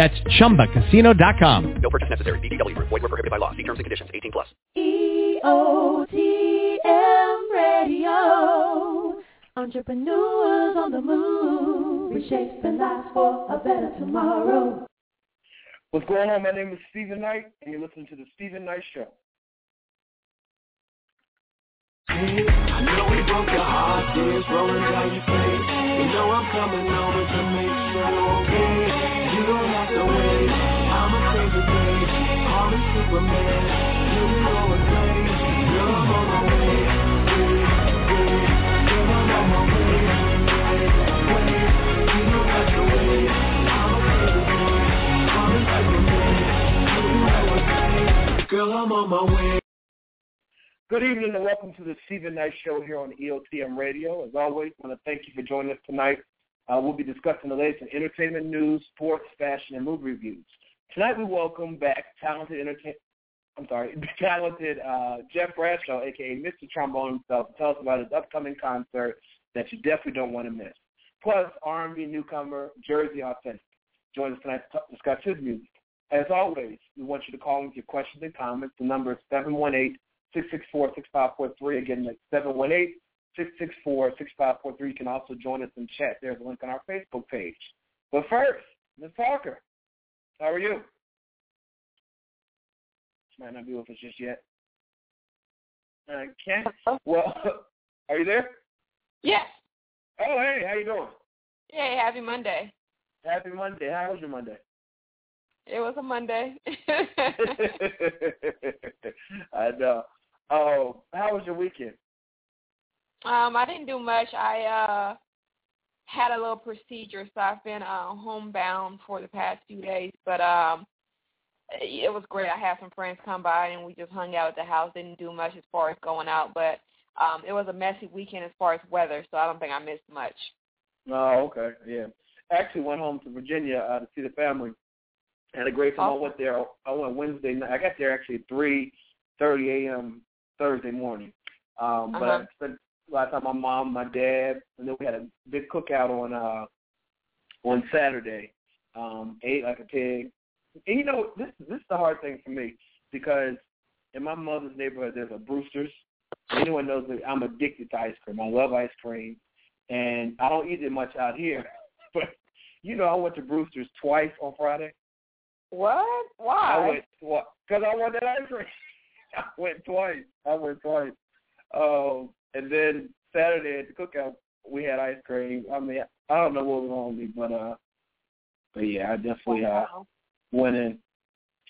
That's ChumbaCasino.com. No purchase necessary. VGW. Void were prohibited by law. See terms and conditions. 18 plus. EOTM Radio. Entrepreneurs on the move. Reshaping lives for a better tomorrow. What's going on? My name is Steven Knight, and you're listening to the Steven Knight Show. I know we broke your heart, tears rolling down your face. You know I'm coming over to make sure you're okay. Don't have to wait. I'm a crazy day. Call me Superman. Girl, I'm on my way. Wait, I'm. I'm a. Girl, I'm on my way. Good evening and welcome to the Steven Knight Show here on EOTM Radio. As always, I want to thank you for joining us tonight. Uh, we'll be discussing the latest in entertainment news, sports, fashion, and movie reviews. Tonight we welcome back talented entertain. I'm sorry, talented uh, Jeff Bradshaw, aka Mr. Trombone himself, to tell us about his upcoming concert that you definitely don't want to miss. Plus, R&B newcomer Jerzee Authentik joins us tonight to t- discuss his music. As always, we want you to call with your questions and comments. The number is seven one eight. 664-6543. Again, that's 718-664-6543. You can also join us in chat. There's a link on our Facebook page. But first, Ms. Parker, how are you? She might not be with us just yet. Uh, okay. Well, are you there? Yes. Oh, hey, how you doing? Hey, happy Monday. Happy Monday. How was your Monday? It was a Monday. I know. Oh, how was your weekend? Um, I didn't do much. I uh had a little procedure, so I've been uh homebound for the past few days. But um it was great. I had some friends come by and we just hung out at the house. Didn't do much as far as going out, but um it was a messy weekend as far as weather, so I don't think I missed much. Oh, okay, yeah. Actually, went home to Virginia uh, to see the family. Had a great time. I went there. I went Wednesday night. I got there actually at three thirty a.m. Thursday morning. Um, but Uh-huh. I spent of time my mom, my dad, and then we had a big cookout on uh on Saturday. Um, ate like a pig. And you know, this this is the hard thing for me because in my mother's neighborhood there's a Brewster's. Anyone knows that I'm addicted to ice cream. I love ice cream, and I don't eat it much out here. But you know, I went to Brewster's twice on Friday. What? Why? I went because I want that ice cream. I went twice. I went twice. Um, and then Saturday at the cookout, we had ice cream. I mean, I don't know what was wrong with me, but uh, but yeah, I definitely uh went in.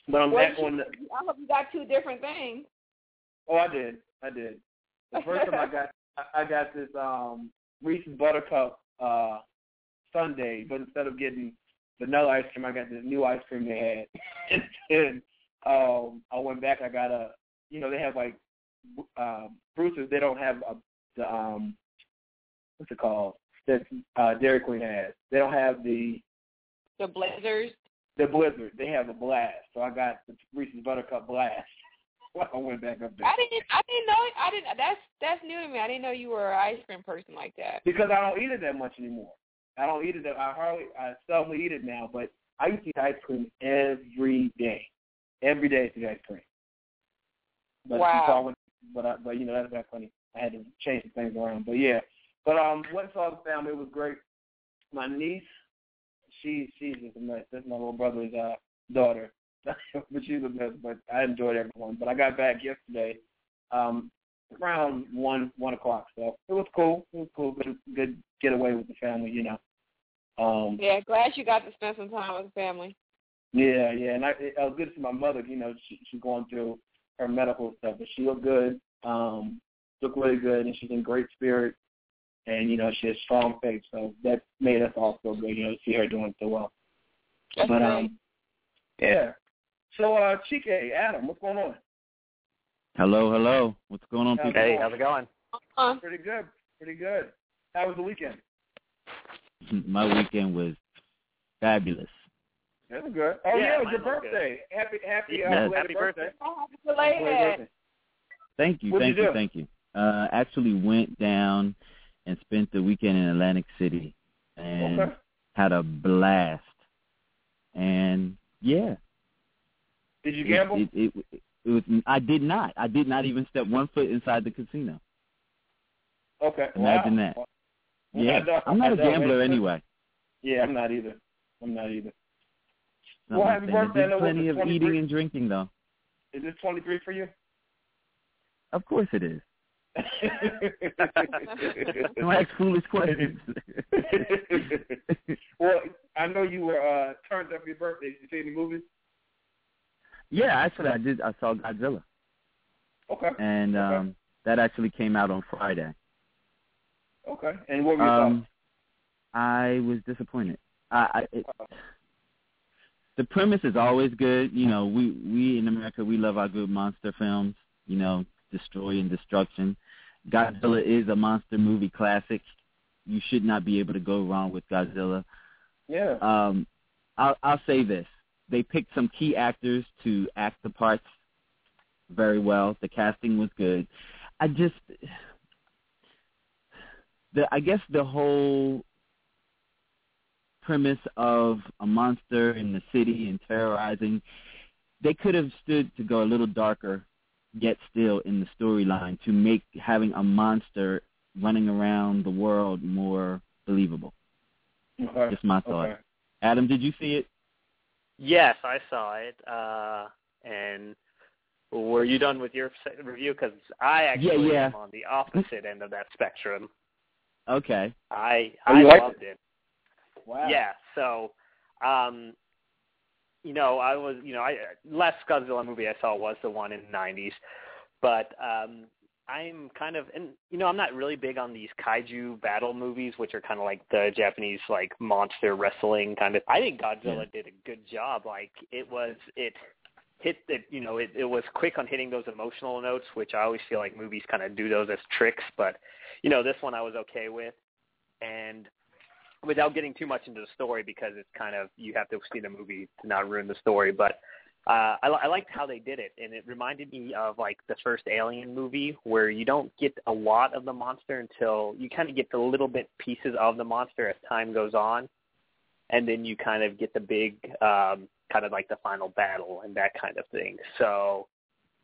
But I'm Well, back you- on the. I hope you got two different things. Oh, I did. I did. The first time I got, I- I got this um Reese's Buttercup uh sundae, but instead of getting vanilla ice cream, I got this new ice cream they had. and then um, I went back. I got a, you know, they have like um, Bruce's. They don't have a, the um, what's it called that uh, Dairy Queen has. They don't have the The Blazers. the Blizzard. They have a Blast. So I got the Reese's Buttercup Blast. I went back up there. I didn't. I didn't know. I didn't. That's that's new to me. I didn't know you were an ice cream person like that. because I don't eat it that much anymore. I don't eat it. That, I hardly. I seldom eat it now. But I used to eat ice cream every day. Every day I eat ice cream. But Wow. So I went, but I, but you know that's not funny. I had to change some things around. But yeah. But um, went saw the family. It was great. My niece, she she's just a mess. That's my little brother's uh daughter. but she's a mess. But I enjoyed everyone. But I got back yesterday. Um, around one one o'clock. So it was cool. It was cool. Good good getaway with the family, you know. Um Yeah, glad you got to spend some time with the family. yeah, yeah. And I I was good to see my mother, you know, she she's going through her medical stuff, but she looked good, um, looked really good and she's in great spirit and, you know, she has strong faith. So that made us all feel good, you know, to see her doing so well. That's but great. um yeah. So uh Chike, Adam, what's going on? Hello, hello. What's going on, people? Hey, how's it going? Uh, Pretty good. Pretty good. How was the weekend? My weekend was fabulous. It was good. Oh Yeah, yeah, it was mine your was good. birthday. Happy happy uh, Yes. Happy birthday. oh, happy Belated belated. birthday. Thank you, What'd thank you you, thank you. Uh, actually went down and spent the weekend in Atlantic City and Okay. had a blast. And yeah, Did you it, gamble? it, it, it was. I did not. I did not even step one foot inside the casino. okay. Imagine wow. that. Well, Yeah, I know- I'm not a gambler anyway. Yeah, I'm not either. I'm not either. Well, happy birthday. Plenty of eating and drinking though. Is this 23 for you? Of course it is. Don't ask foolish questions. well, I know you were uh, turned up for your birthday. Did you see any movies? yeah, actually, I did. I saw Godzilla, Okay. and Okay. um that actually came out on Friday. Okay. And what were your Um, I was disappointed. I, I it, the premise is always good. You know, we we in America we love our good monster films. You know, destroy and destruction. Godzilla is a monster movie classic. You should not be able to go wrong with Godzilla. Yeah. Um, I'll, I'll say this: they picked some key actors to act the parts very well. The casting was good. I just, the I guess the whole premise of a monster in the city and terrorizing, they could have stood to go a little darker, yet still in the storyline to make having a monster running around the world more believable. Okay. Just my thought. Okay. Adam, did you see it? Yes, I saw it. Uh, and were you done with your review? Because I actually Yeah, yeah. am on the opposite end of that spectrum. Okay. I I you liked loved it. Wow. Yeah. So, um, you know, I was, you know, I last Godzilla movie I saw was the one in the '90s, but um, I'm kind of, and you know, I'm not really big on these kaiju battle movies, which are kind of like the Japanese like monster wrestling kind of. I think Godzilla did a good job. Like it was, it hit it, you know, it, it was quick on hitting those emotional notes, which I always feel like movies kind of do those as tricks. But you know, this one I was okay with, and without getting too much into the story because it's kind of you have to see the movie to not ruin the story. But uh, I, I liked how they did it, and it reminded me of like the first Alien movie, where you don't get a lot of the monster until you kind of get the little bit pieces of the monster as time goes on, and then you kind of get the big, um, kind of like the final battle and that kind of thing. So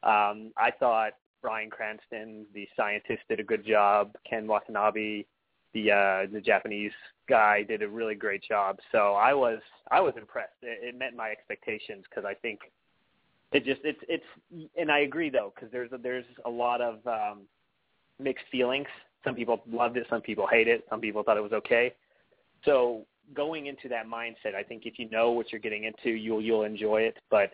um, I thought Bryan Cranston, the scientist, did a good job. Ken Watanabe, the uh, the Japanese guy, did a really great job. So I was I was impressed. It, it met my expectations because I think it just it's it's and I agree though because there's a, there's a lot of um, mixed feelings. Some people loved it, some people hate it, some people thought it was okay. So going into that mindset, I think if you know what you're getting into, you'll you'll enjoy it. But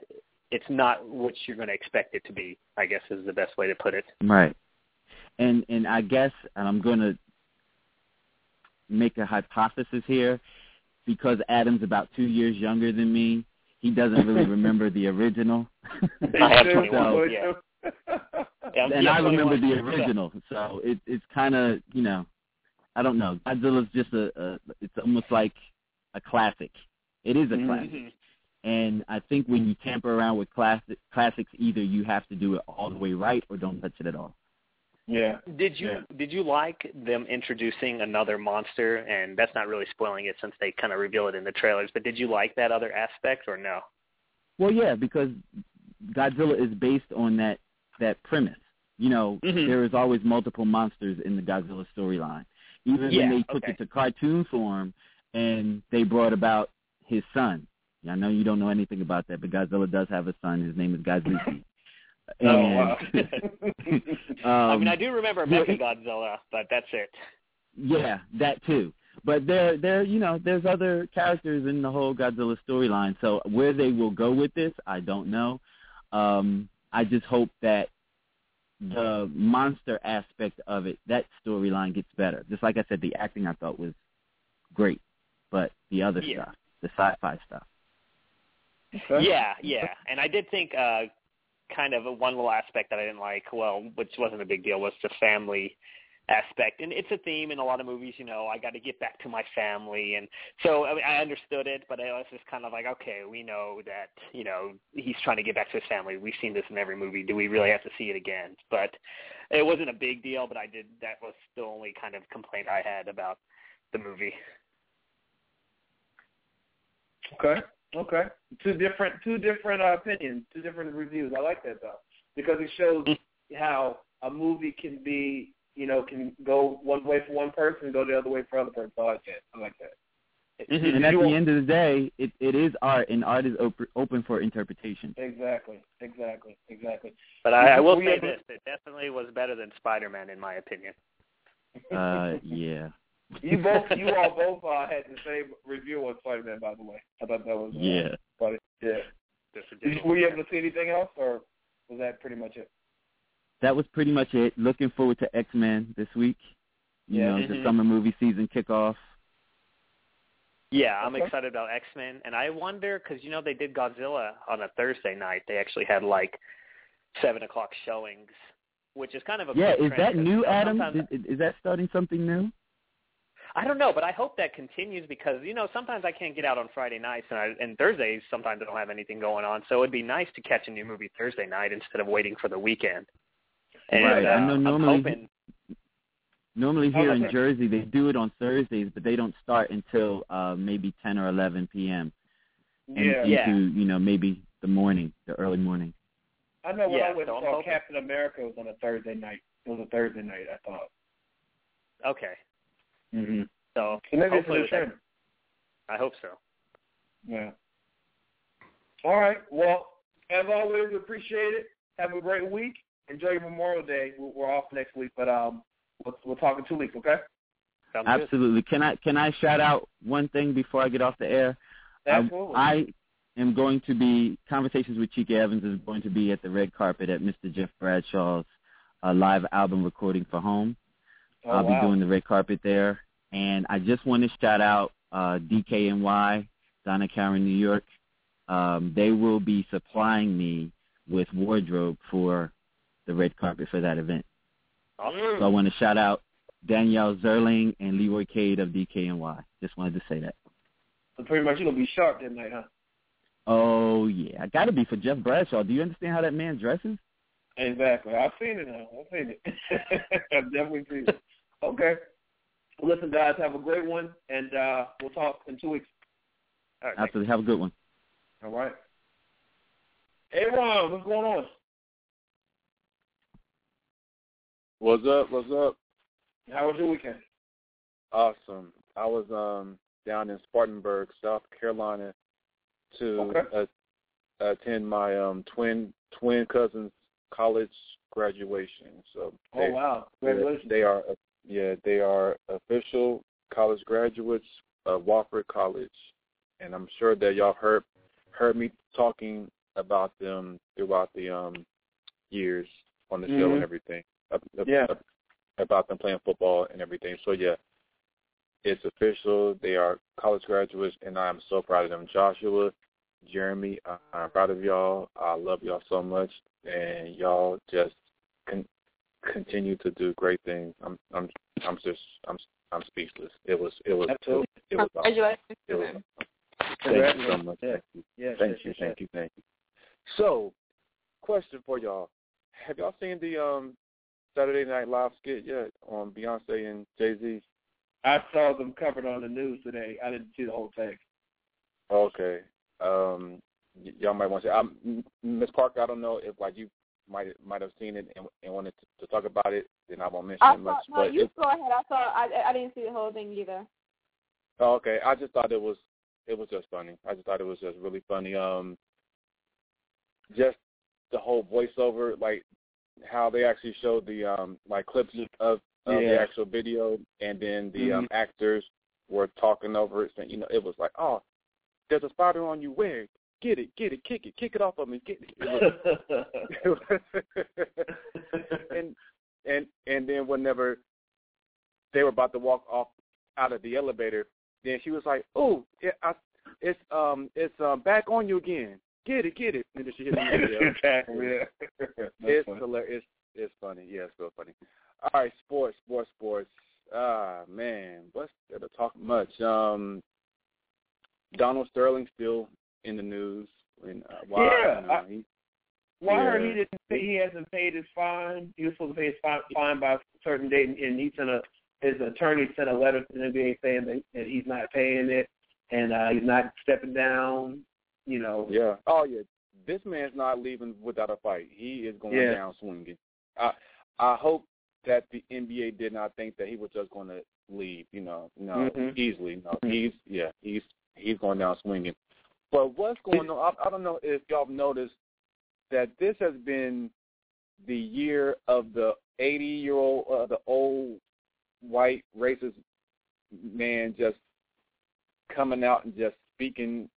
it's not what you're going to expect it to be. I guess is the best way to put it. Right. And and I guess and I'm going to make a hypothesis here because Adam's about 2 years younger than me. He doesn't really remember the original. I have Sure, 21. well, yeah. Yeah, and yeah, I remember 21. the original. So it it's kind of, you know, I don't know. Godzilla's just a, a it's almost like a classic. It is a Mhm. classic. And I think when you tamper around with classic classics, either you have to do it all the way right or don't touch it at all. Yeah. Did you Yeah. did you like them introducing another monster? And that's not really spoiling it since they kind of reveal it in the trailers. But did you like that other aspect or no? Well, yeah, because Godzilla is based on that that premise. You know, Mhm. there is always multiple monsters in the Godzilla storyline. Even Yeah, when they took okay. it to cartoon form and they brought about his son. I know you don't know anything about that, but Godzilla does have a son. His name is Godzilla. Oh wow. I mean, um, I do remember Mecha Godzilla, but that's it. Yeah, that too. But there, there, you know, there's other characters in the whole Godzilla storyline. So where they will go with this, I don't know. Um, I just hope that the monster aspect of it, that storyline gets better. Just like I said, the acting I thought was great, but the other Yeah. stuff, the sci-fi stuff. Okay. Yeah, yeah. And I did think uh kind of a one little aspect that I didn't like. Well, which wasn't a big deal, was the family aspect, and it's a theme in a lot of movies. You know, I got to get back to my family, and so I, mean, I understood it, but it was just kind of like, okay, we know that you know he's trying to get back to his family. We've seen this in every movie. Do we really have to see it again? But it wasn't a big deal. But I did. That was the only kind of complaint I had about the movie. Okay. Okay. Two different two different uh, opinions, two different reviews. I like that though. Because it shows how a movie can be, you know, can go one way for one person and go the other way for other person. I like that. I like that. Mm-hmm. Did And at you- the end of the day, it, it is art, and art is op- open for interpretation. Exactly. Exactly. Exactly. But I, I will say this: it definitely was better than Spider-Man, in my opinion. Uh, yeah. You both, you all both uh, had the same review on Spider-Man, by the way. I thought that was uh, Yeah. funny. Yeah. Did you, were you able to see anything else, or was that pretty much it? That was pretty much it. Looking forward to X Men this week. You Yeah. know, Mhm. the summer movie season kickoff. Yeah, I'm Okay. excited about X Men, and I wonder because you know they did Godzilla on a Thursday night. They actually had like seven o'clock showings, which is kind of a Yeah, is that new, you Adam? Is, is that starting something new? I don't know, but I hope that continues because you know sometimes I can't get out on Friday nights, and I, and Thursdays sometimes I don't have anything going on. So it'd be nice to catch a new movie Thursday night instead of waiting for the weekend. And, Right, I uh, know I'm normally- hoping Normally Oh, here that's in right. Jersey, they do it on Thursdays, but they don't start until uh maybe 10 or 11 p.m. and Yeah. into Yeah. you know maybe the morning, the early morning. I know when Yeah, I went so and I'm saw hoping- Captain America it was on a Thursday night. It was a Thursday night, I thought. okay. Mm-hmm. So So maybe it's a hopefully new with that- trend. I hope so. Yeah. All right. Well, as always, we appreciate it. Have a great week. Enjoy your Memorial Day. We're we're off next week, but um, we'll, we'll talk in two weeks. Okay? Sounds good. Absolutely. Can I can I shout out one thing before I get off the air? Um, Absolutely. I am going to be conversations with Chica Evans is going to be at the red carpet at Mr. Jeff Bradshaw's uh, live album recording for home. Oh, I'll wow. be doing the red carpet there, and I just want to shout out uh, DKNY, Donna Karan, New York. Um, they will be supplying me with wardrobe for the red carpet for that event. Awesome. So I want to shout out Danielle Zerling and Leroy Cade of DKNY. Just wanted to say that. So pretty much you're gonna be sharp that night, huh? Oh yeah, I got to be for Jeff Bradshaw. Do you understand how that man dresses? Exactly. I've seen it now. I've seen it. I've definitely seen it. Okay. Listen, guys, have a great one, and uh, we'll talk in two weeks. All right. Absolutely. Have a good one. All right. Hey, Ron, what's going on? What's up? What's up? How was your weekend? Awesome. I was um down in Spartanburg, South Carolina, to Okay. uh, attend my um twin twin cousins' college graduation. So Oh, wow. they're- Congratulations. they are yeah they are official college graduates of Wofford College, and I'm sure that y'all heard heard me talking about them throughout the um years on the show Mhm. and everything. Ab- ab- Yeah. ab- about them playing football and everything. So yeah, it's official. They are college graduates, and I'm so proud of them. Joshua, Jeremy, I- I'm proud of y'all. I love y'all so much, and y'all just con- continue to do great things. I'm I'm I'm just I'm I'm speechless. It was it was Absolutely. it was awesome. Congratulations It was them. Thank you so much. Yeah. Thank you. Yes, Thank yes, you, yes, thank you, thank you. So, question for y'all: Have y'all seen the um Saturday Night Live skit yet on Beyonce and Jay Z? I saw them covered on the news today. I didn't see the whole thing. Okay. Um, y- y'all might want to say, um, Miss Parker. I don't know if like you might might have seen it and, and wanted to, to talk about it. Then I won't mention I it saw, much. no, but you it, go ahead. I saw. I I didn't see the whole thing either. oh, okay, I just thought it was it was just funny. I just thought it was just really funny. Um, just the whole voiceover, like how they actually showed the um like clips of of the actual video, and then the um Mhm. actors were talking over it. Saying, you know, it was like, oh, there's a spider on you. Where? Get it, get it, kick it, kick it off of me. Get it. and and and then whenever they were about to walk off out of the elevator, then she was like, "Oh, it, I, it's um it's um back on you again." get it, get it, and then she hit the. Yeah. It's funny. hilarious. It's, it's funny. Yeah, it's real funny. All right, sports, sports, sports. Ah, man, what's there to talk much? Um, Donald Sterling still in the news. And, uh, why? Yeah, You know, I- he, Well, I heard he didn't. Pay, he hasn't paid his fine. He was supposed to pay his fine, fine by a certain date, and, and he sent a his attorney sent a letter to the NBA saying that, that he's not paying it and uh, he's not stepping down. You know. yeah. Oh, yeah. This man's not leaving without a fight. He is going Yeah. down swinging. I I hope that the NBA did not think that he was just going to leave. You know, no, Mhm. easily. No, Mhm. he's yeah, he's he's going down swinging. But what's going on? I, I don't know if y'all noticed that this has been the year of the 80 year old, uh, the old white racist man just coming out and just speaking,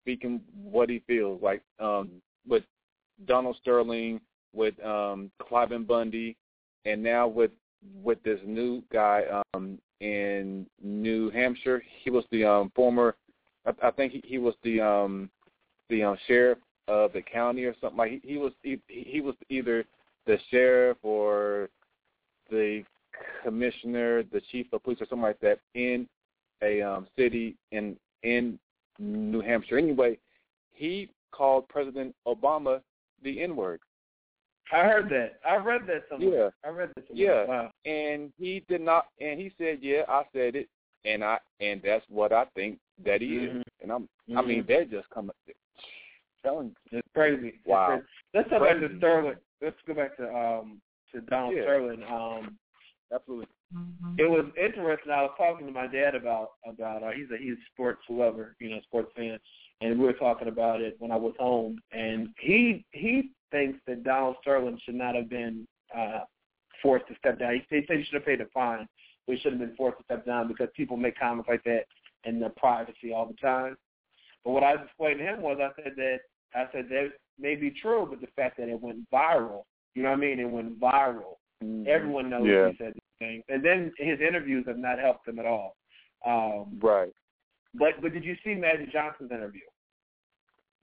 speaking what he feels like. Um, with Donald Sterling, with um, Cliven Bundy, and now with with this new guy um, in New Hampshire. He was the um, former, I, I think he, he was the um, the um, sheriff of the county or something like. He, he was he, he was either the sheriff or the commissioner, the chief of police, or something like that in a um, city in in New Hampshire. Anyway, he called President Obama the N word. I heard that. I read that somewhere. Yeah. I read that somewhere. Yeah. Wow. and he did not and he said yeah i said it and i and that's what i think that he is and i'm i mean they're just coming telling It's crazy. It's Wow. crazy. Let's go back to Sterling. Let's go back to um to Donald Yeah. Sterling. Um, absolutely it was interesting. I was talking to my dad about about uh, he's a he's a sports lover, you know, sports fan, and we were talking about it when I was home. And he he thinks that Donald Sterling should not have been uh, forced to step down. He, he said he should have paid a fine, but he should have been forced to step down because people make comments like that in their privacy all the time. But what I explained to him was I said that I said that may be true, but the fact that it went viral, you know what I mean? It went viral. Everyone knows Yeah. he said these things, and then his interviews have not helped him at all. Um, right but but did you see Magic Johnson's interview?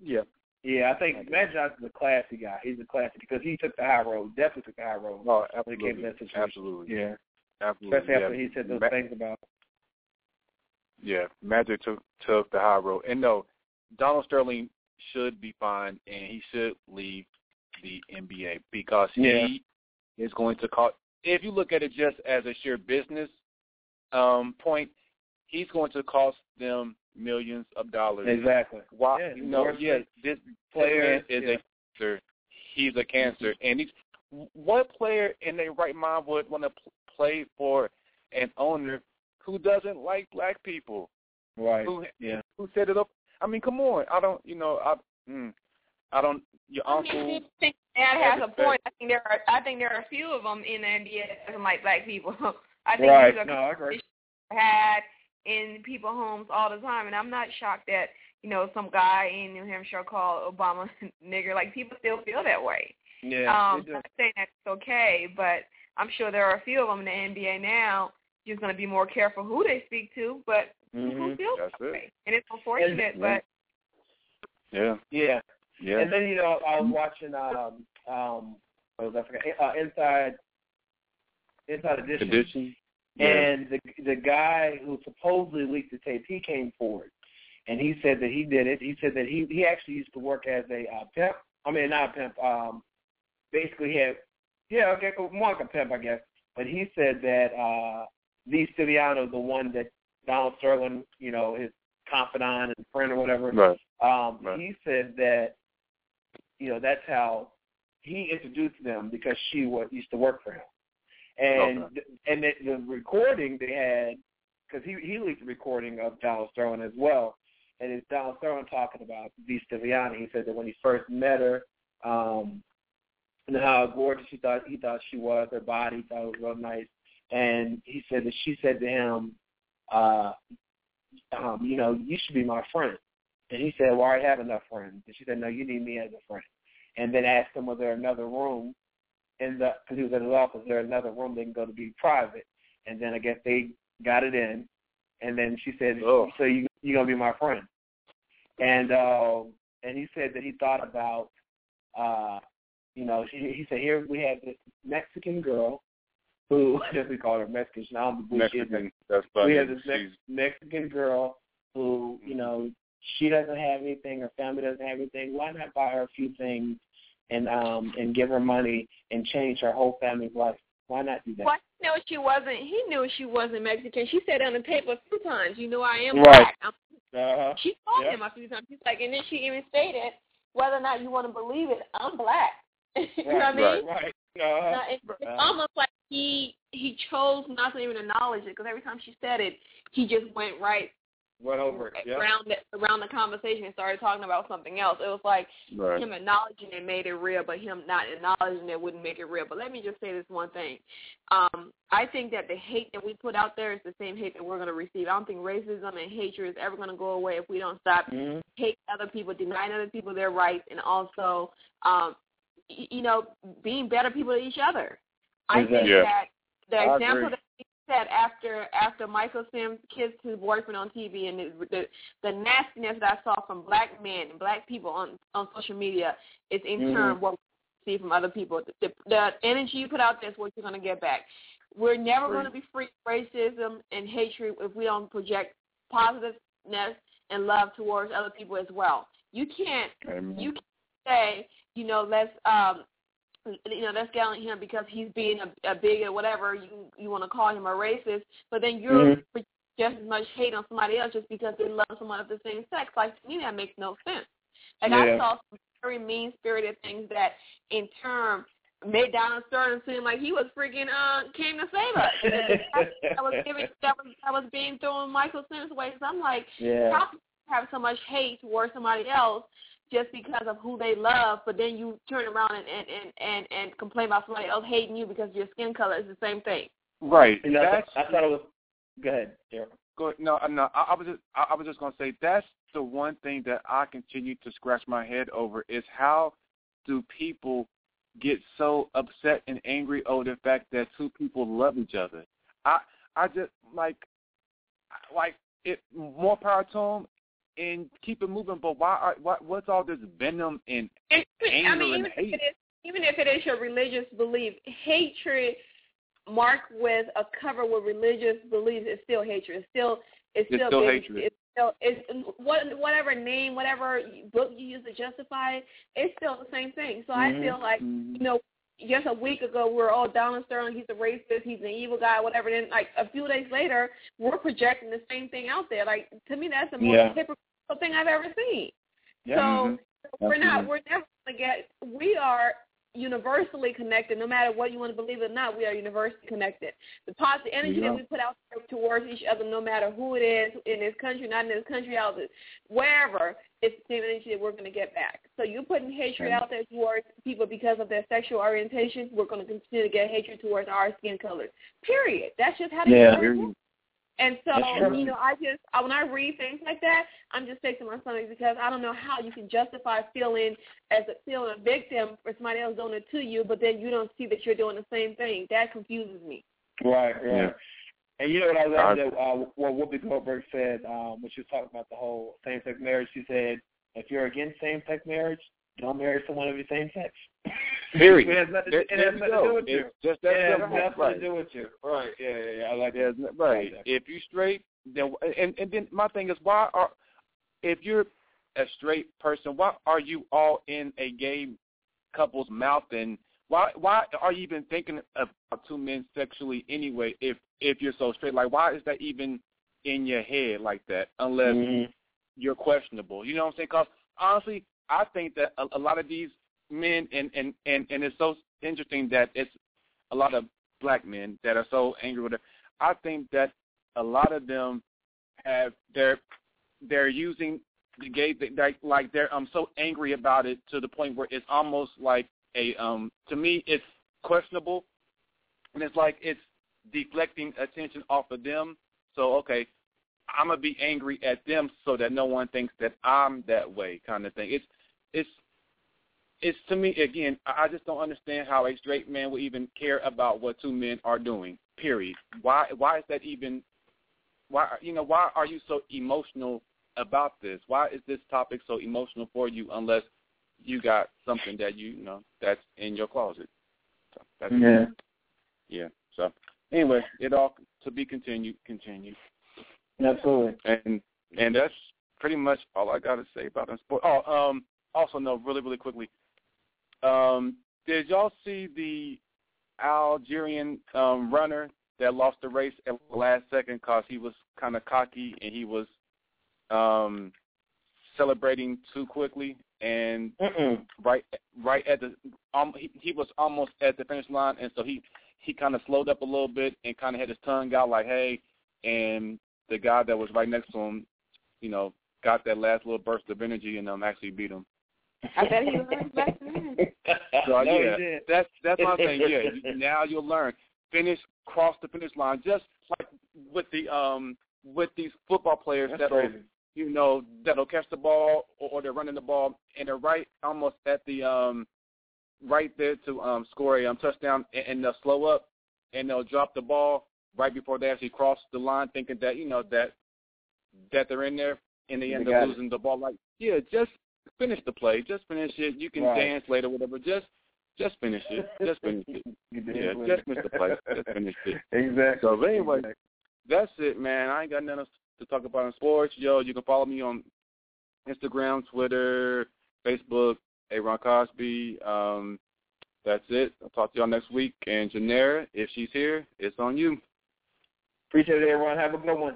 yeah Yeah, I think Magic Johnson's a classy guy. He's a classy because he took the high road. Definitely took the high road oh when it came to absolutely that situation. absolutely Yeah, absolutely especially yeah. after he said those Ma- things about. yeah magic took took the high road and no donald sterling should be fine and he should leave the nba because Yeah. he is going to cost if you look at it just as a sheer business um point he's going to cost them millions of dollars Exactly. why Yeah, you know yeah this player is yeah. a cancer he's a cancer and he's what player in their right mind would want to pl- play for an owner who doesn't like black people Right. who Yeah. who set it up I mean come on I don't you know I mm, I don't your I uncle I think Dad has a point. I think there are I think there are a few of them in the NBA that doesn't like black people. I think Right. these are No, I agree. had in people homes all the time, and I'm not shocked that you know some guy in New Hampshire called Obama nigger. Like people still feel that way. Yeah. um, they. I'm not saying that's okay, but I'm sure there are a few of them in the NBA now. Just going to be more careful who they speak to, but people Mhm. feel That's that it. way, and it's unfortunate. Yeah. But yeah Yeah. yeah And then you know I was watching um um what was I forget uh, inside inside edition. condition yeah And the the guy who supposedly leaked the tape, he came forward, and he said that he did it. He said that he he actually used to work as a uh, pimp. I mean, not a pimp. Um, basically, he had yeah, okay, more like a pimp, I guess. But he said that uh, Lee Stiviano, the one that Donald Sterling, you know, his confidant and friend or whatever, right um, Right. he said that you know that's how he introduced them because she was, used to work for him, and Okay. and the, the recording they had because he he leaked the recording of Donald Sterling as well, and it's Donald Sterling talking about V. Stiviano. He said that when he first met her, um, and how gorgeous he thought he thought she was, her body, he thought it was real nice, and he said that she said to him, uh, um, you know, you should be my friend. And he said, well, I have enough friends. And she said, no, you need me as a friend. And then asked him, was there another room in the, because he was in his office, is there another room they can go to be private? And then I guess they got it in. And then she said, Oh. so you, you're going to be my friend. And, uh, and he said that he thought about, uh, you know, he, he said here we have this Mexican girl who, as we call her Mexican, I don't believe she is Mexican. That's funny. we have this Mex- She's Mexican girl who, you know, she doesn't have anything, her family doesn't have anything. Why not buy her a few things and um and give her money and change her whole family's life? Why not do that? Well, he knew she wasn't. He knew she wasn't Mexican. She said on the paper a few times, "You know, I am Right. black." I'm, Uh-huh. she told Yeah. him a few times. She's like, and then she even stated, whether or not you want to believe it, I'm black. you know what I mean? Right, right. Uh-huh. It's, it's Uh-huh. almost like he he chose not to even acknowledge it because every time she said it, he just went right Went over it. Yeah. around the, around the conversation and started talking about something else. It was like right. him acknowledging it made it real, but him not acknowledging it wouldn't make it real. But let me just say this one thing. Um, I think that the hate that we put out there is the same hate that we're going to receive. I don't think racism and hatred is ever going to go away if we don't stop Mhm. hating other people, denying other people their rights, and also, um, y- you know, being better people to each other. I think Yeah. that the I example agree. that he said after after Michael Sims kissed his boyfriend on TV and the, the the nastiness that I saw from black men and black people on on social media is in Mhm. turn what we see from other people. The, the, the energy you put out there is what you're going to get back. We're never going to be free of racism and hatred if we don't project positiveness and love towards other people as well. You can't Amen. you can say, you know, let's um you know, let's get on him because he's being a, a bigot, whatever you you want to call him a racist, but then you're Mhm. just as much hate on somebody else just because they love someone of the same sex. Like to me, that makes no sense. Like Yeah. I saw some very mean spirited things that, in turn, made Donald Sterling seem like he was freaking uh came to save us. that was giving that was that was being thrown Michael Sims' way. So I'm like, Yeah. how can you have so much hate towards somebody else just because of who they love, but then you turn around and and and and, and complain about somebody else hating you because your skin color is the same thing. Right. And I, That's thought, I thought it was. Go ahead, Derek. Go no, no. I, I was just, I, I was just gonna say that's the one thing that I continue to scratch my head over is how do people get so upset and angry over the fact that two people love each other? I, I just like, like it. More power to them and keep it moving. But why? Are, what? What's all this venom and It, I anger mean, and even hate? if it is even if it is your religious belief, hatred marked with a cover with religious beliefs is still hatred. It's still it's, It's still, still big- hatred. It's still it's what whatever name, whatever book you use to justify it, it's still the same thing. So I Mhm. feel like Mhm. you know, just a week ago we we're all Donald Sterling, he's a racist, he's an evil guy, whatever. Then like a few days later, we're projecting the same thing out there. Like to me, that's the most Yeah. hypocritical thing I've ever seen. Yeah. So mm-hmm. we're not we're never gonna get we are universally connected no matter what you want to believe or not we are universally connected the positive energy Yeah. that we put out towards each other no matter who it is in this country not in this country out wherever it's the same energy that we're going to get back so you're putting hatred Yeah. out there towards people because of their sexual orientation we're going to continue to get hatred towards our skin color. period that's just how the Yeah. universe works. And so, you know, I just I, when I read things like that, I'm just sick to my stomach because I don't know how you can justify feeling as a feeling a victim for somebody else doing it to you, but then you don't see that you're doing the same thing. That confuses me. Right, right. Yeah. And you know what I love that uh, what Whoopi Goldberg said um, when she was talking about the whole same-sex marriage. She said, "If you're against same-sex marriage, don't marry someone of your same sex." Period. it has nothing, There- it has nothing to do with you. It's just It that has simple. nothing Right. to do with you. Right. Yeah, yeah, yeah. I like that. no, right. that. If you're straight, then and and then my thing is why are if you're a straight person, why are you all in a gay couple's mouth and why why are you even thinking of two men sexually anyway if if you're so straight? Like why is that even in your head like that unless Mhm. you're questionable? You know what I'm saying? Because honestly, I think that a, a lot of these men and and and and it's so interesting that it's a lot of black men that are so angry with it. I think that a lot of them have they're they're using the gay like like they're um so angry about it to the point where it's almost like a um to me it's questionable and it's like it's deflecting attention off of them. So okay, I'm gonna be angry at them so that no one thinks that I'm that way, kind of thing. It's it's it's to me again. I just don't understand how a straight man would even care about what two men are doing. Period. Why why is that even? Why you know why are you so emotional about this? Why is this topic so emotional for you? Unless you got something that you, you know that's in your closet. So that's Yeah. yeah. So anyway, it all to be continued. Continued. Absolutely. And and that's pretty much all I got to say about the sport. Oh, um, also no, really, really quickly. Um, did y'all see the Algerian um, runner that lost the race at the last second because he was kind of cocky and he was um, celebrating too quickly and Mm-mm. right right at the um he, he was almost at the finish line and so he he kind of slowed up a little bit and kind of had his tongue out like hey and the guy that was right next to him you know got that last little burst of energy and um actually beat him I bet he learned back then. so No, he yeah did. that's that's my thing yeah now you'll learn finish cross the finish line just like with the um with these football players That's that'll crazy. you know, that'll catch the ball or, or they're running the ball and they're right almost at the um right there to um score a um, touchdown and, and they'll slow up and they'll drop the ball right before they actually cross the line thinking that, you know, that that they're in there and they end up it. losing the ball like yeah, just finish the play. Just finish it. You can Right. dance later, whatever. Just just finish it. Just finish it. Yeah, just finish the play. Just finish it. Exactly. So anyway, Exactly. that's it, man. I ain't got nothing else to talk about in sports. Yo, you can follow me on Instagram, Twitter, Facebook, Aaron Cosby. Um, that's it. I'll talk to y'all next week. And Janera, if she's here, it's on you. Appreciate it, everyone. Have a good one.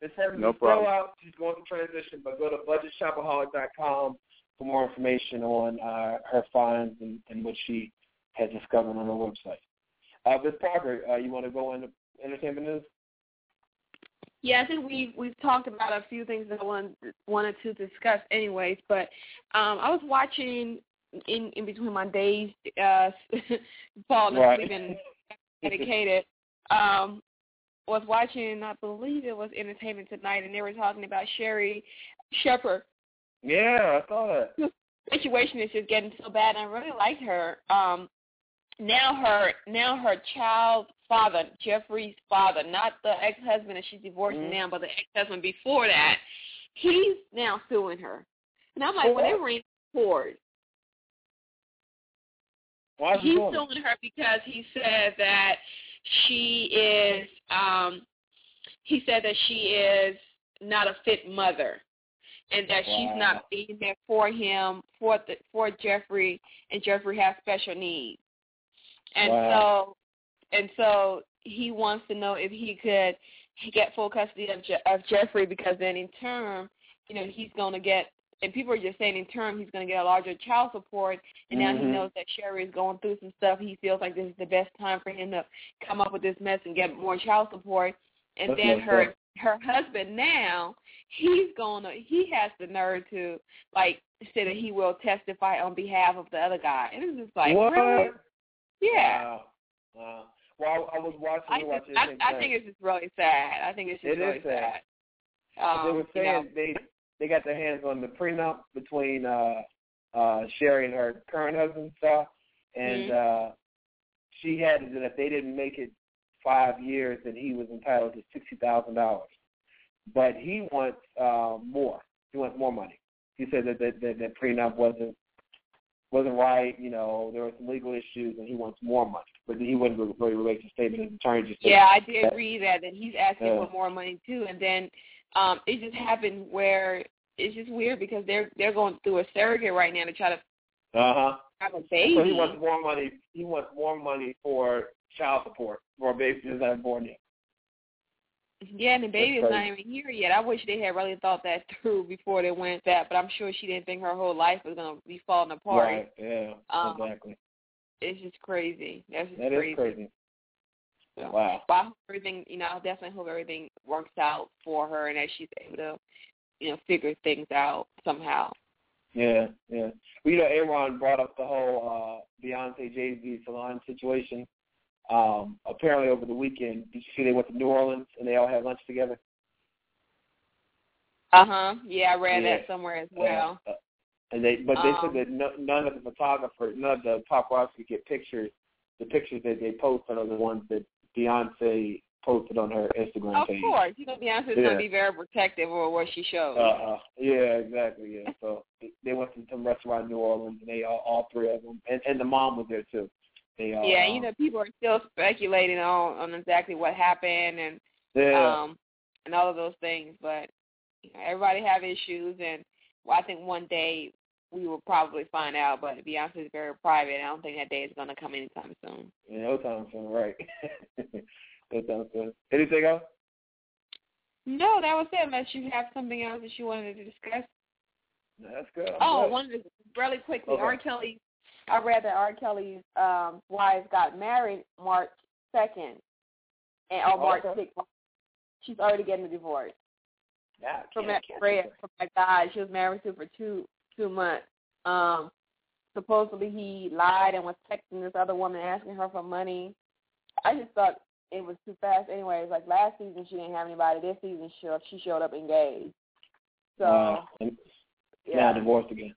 Miss Ferguson No still problem. out. She's going to transition, but go to budgetshopaholic.com for more information on uh, her finds and, and what she has discovered on her website. Uh, Ms. Parker, uh, you want to go into entertainment news? Yeah, I think we've we've talked about a few things that I wanted wanted to discuss, anyways. But um, I was watching in in between my days, uh, falling Right. asleep and medicated. Um, was watching, I believe it was Entertainment Tonight, and they were talking about Sherri Shepherd. Yeah, I saw that. Situation is just getting so bad, and I really liked her. Um, now her now her child's father, Jeffrey's father, not the ex husband that she's divorcing Mhm. now, but the ex husband before that, he's now suing her. And I'm like, For well, they were court. Why He's suing her because he said that she is um he said that she is not a fit mother and that she's not being there for him for the for Jeffrey and Jeffrey has special needs. And Wow. so and so he wants to know if he could get full custody of Je- of Jeffrey because then in turn, you know, he's going to get and people are just saying in turn he's going to get a larger child support and now he Mhm. knows that Sherri is going through some stuff. He feels like this is the best time for him to come up with this mess and get more child support. And That's then her up. her husband now he's going to he has the nerve to like say that he will testify on behalf of the other guy. And it's just like what? really? Yeah. Wow. Wow. Well, I, I was watching. I, watching I, same I think it's just really sad. I think it's just It is really sad. sad. Um, they were you saying know, they they got their hands on the prenup between uh uh Sherri and her current husband stuff and Mhm. uh she had it that if they didn't make it five years then he was entitled to sixty thousand dollars. But he wants uh more. He wants more money. He said that that, that, that prenup wasn't wasn't right, you know, there were some legal issues and he wants more money. But he wouldn't really relate to the statement his attorney just Yeah, I did that- read that, and he's asking Yeah. for more money too. And then um it just happened where it's just weird because they're they're going through a surrogate right now to try to Uh-huh. have a baby. So he wants more money. He wants more money for child support for a baby that's not born yet. Yeah, and the baby is not even here yet. I wish they had really thought that through before they went that, but I'm sure she didn't think her whole life was gonna be falling apart. Right. Yeah. Um, exactly. It's just crazy. That's just That is crazy. crazy. So, Wow. But I hope everything, you know, I definitely hope everything works out for her and that she's able to, you know, figure things out somehow. Yeah. Yeah. Well, you know, Aaron brought up the whole uh Beyonce Jay Z salon situation. Um, apparently over the weekend, did you see they went to New Orleans and they all had lunch together? Uh huh. Yeah, I read Yeah. that somewhere as well. Uh, and they, but they Um, said that no, none of the photographers, none of the paparazzi get pictures. The pictures that they post are the ones that Beyonce posted on her Instagram Of page. Of course, you know Beyonce's Yeah. gonna be very protective of what she shows. Uh, uh yeah, exactly. Yeah. So they- they went to some restaurant in New Orleans, and they all, all three of them, and, and the mom was there too. They all, yeah, um, you know, people are still speculating on on exactly what happened and yeah, um and all of those things, but you know, everybody have issues, and well, I think one day we will probably find out. But Beyonce is very private. I don't think that day is going to come anytime soon. yeah, no time soon, right? no time soon. Anything else? No, that was it. Unless you have something else that you wanted to discuss. That's good. I'm Oh, good. one of the, really quickly, Okay. R. Kelly. I read that R. Kelly's um, wife got married March second, and or March Okay. sixth. She's already getting a divorce. Yeah, from that Fred, from that guy she was married to for two two months. Um, supposedly he lied and was texting this other woman asking her for money. I just thought it was too fast. Anyways, like last season she didn't have anybody. This season she she showed up engaged. So wow. Yeah, Now divorced again.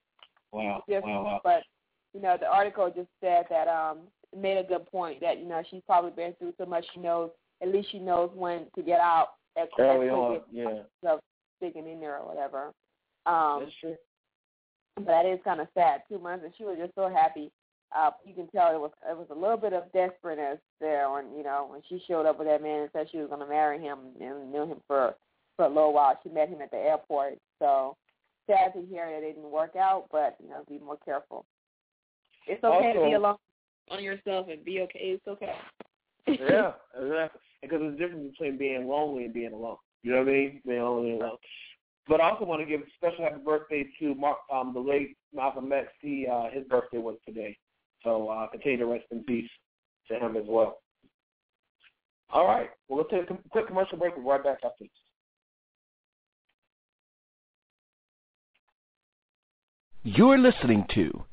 Wow. just, wow. Wow. but you know the article just said that um made a good point that you know she's probably been through so much. She knows at least she knows when to get out. At, Early at on, yeah. of sticking in there or whatever. Um, That's true. but that is kind of sad. Two months, and she was just so happy. Uh, you can tell it was it was a little bit of desperateness there when you know when she showed up with that man and said she was going to marry him and knew him for for a little while. She met him at the airport. So sad to hear that it didn't work out, but you know, be more careful. It's okay to be alone on yourself and be okay. It's okay. yeah, exactly. Because there's a difference between being lonely and being alone. You know what I mean? Being lonely and alone. But I also want to give a special happy birthday to Mark, um, the late Malcolm X. He, uh, his birthday was today. So uh, continue to rest in peace to him as well. All right. Well, let's take a quick commercial break. We'll be right back after this. You're listening to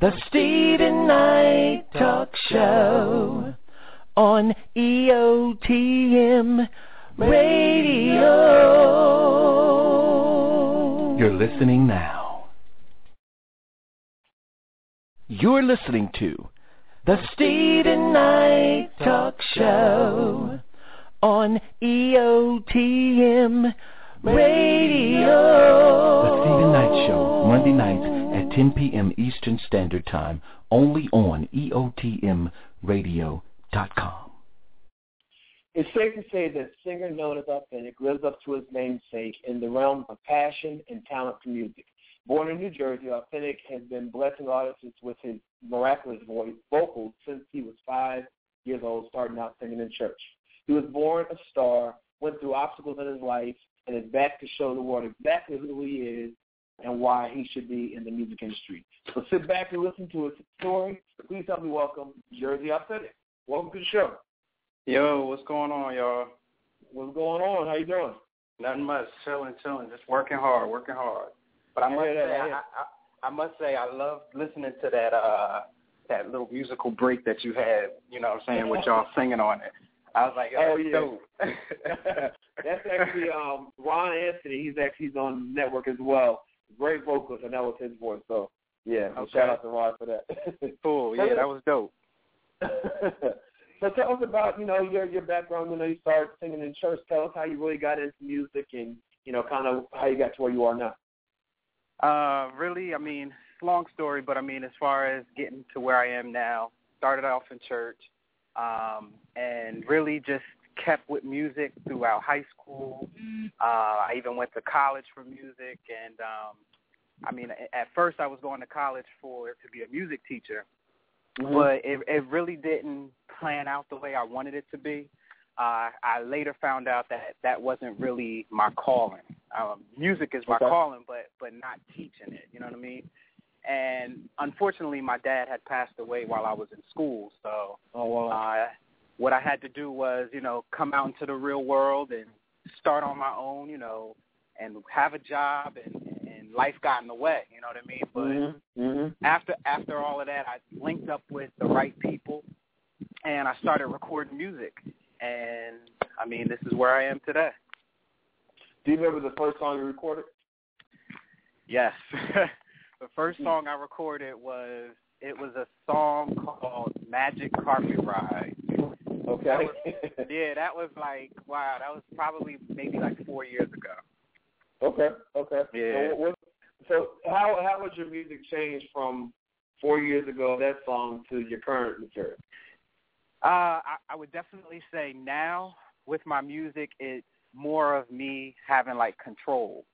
the Steven Knight Talk Show on EOTM Radio. You're listening now. You're listening to the Steven Knight Talk Show on EOTM Radio. The Steven Knight Show, Monday nights 10 p.m. Eastern Standard Time, only on EOTMRadio.com. It's safe to say that singer known as Authentik lives up to his namesake in the realm of passion and talent for music. Born in New Jersey, Authentik has been blessing artists with his miraculous voice, vocals since he was five years old, starting out singing in church. He was born a star, went through obstacles in his life, and is back to show the world exactly who he is and why he should be in the music industry. So sit back and listen to his story. Please help me welcome Jerzee Authentik. Welcome to the show. Yo, what's going on, y'all? What's going on? How you doing? Nothing much. Chilling, chilling. Just working hard, working hard. But I I must that, say, I I, I, must say, I love listening to that uh that little musical break that you had. You know what I'm saying? With y'all singing on it. I was like, Oh, oh, yeah. That's actually um Ron Anthony. He's actually he's on the network as well. Great vocals, and that was his voice. So yeah, so shout out to Ron for that. cool. Yeah, that was dope. so tell us about you know your your background. You know you started singing in church. Tell us how you really got into music, and you know kind of how you got to where you are now. Uh, really, I mean, long story, but I mean, as far as getting to where I am now, started off in church, um, and really just kept with music throughout high school. Uh, I even went to college for music, and um, I mean, a- at first I was going to college for to be a music teacher, but it, it really didn't plan out the way I wanted it to be. Uh, I later found out that that wasn't really my calling. Um, music is my Okay. calling, but but not teaching it. You know what I mean? And unfortunately, my dad had passed away while I was in school, so Oh wow. uh, what I had to do was, you know, come out into the real world and start on my own, you know, and have a job, and, and life got in the way. You know what I mean? But mm-hmm. Mm-hmm. after after all of that, I linked up with the right people, and I started recording music. And I mean, this is where I am today. Do you remember the first song you recorded? Yes, the first song I recorded was it was a song called Magic Carpet Ride Okay. That was, yeah, that was like wow. That was probably maybe like four years ago. Okay. Okay. Yeah. So, what, so how how has your music changed from four years ago that song to your current material? Uh, I, I would definitely say now with my music, it's more of me having like control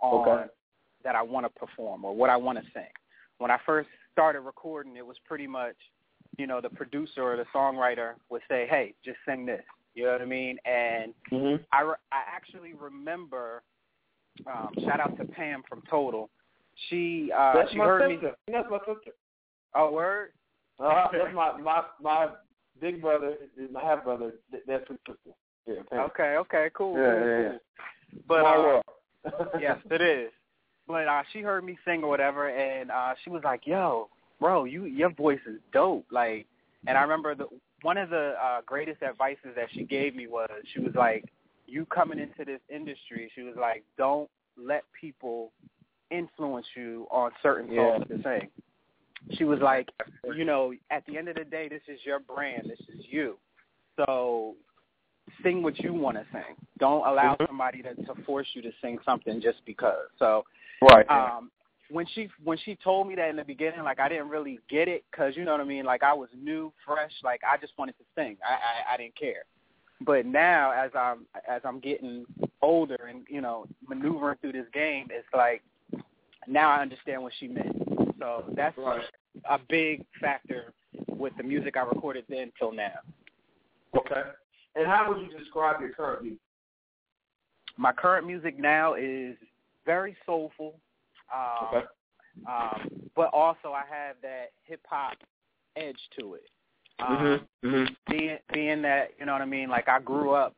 on Okay. that I want to perform or what I want to sing. When I first started recording, it was pretty much, you know, the producer or the songwriter would say, "Hey, just sing this." You know what I mean? And Mm-hmm. I re- I actually remember. Um, shout out to Pam from Total. She uh, That's she my heard me. sister. That's my sister. Oh, word. Uh, that's my my my big brother, is my half brother. That's his sister. Yeah. Pam. Okay, okay, cool. Yeah, cool, yeah, cool. yeah. But Small uh, world. yes, it is. But uh she heard me sing or whatever and uh she was like, Yo, bro, you your voice is dope. Like and I remember the one of the uh greatest advices that she gave me was she was like, You coming into this industry, she was like, Don't let people influence you on certain Yeah. songs to sing. She was like, you know, at the end of the day, this is your brand. This is you. So sing what you want to sing. Don't allow Mhm. somebody to, to force you to sing something just because. So Right. um when she when she told me that in the beginning like i didn't really get it because you know what i mean like i was new fresh like i just wanted to sing i i, I didn't care but now as i'm as i'm getting older and you know maneuvering through this game it's like now i understand what she meant so that's Right. a big factor with the music i recorded then till now Okay. And how would you describe your current music? my current music now is very soulful um Okay. um, but also I have that hip hop edge to it. Um, Mm-hmm. Mm-hmm. Being being that you know what I mean, like I grew up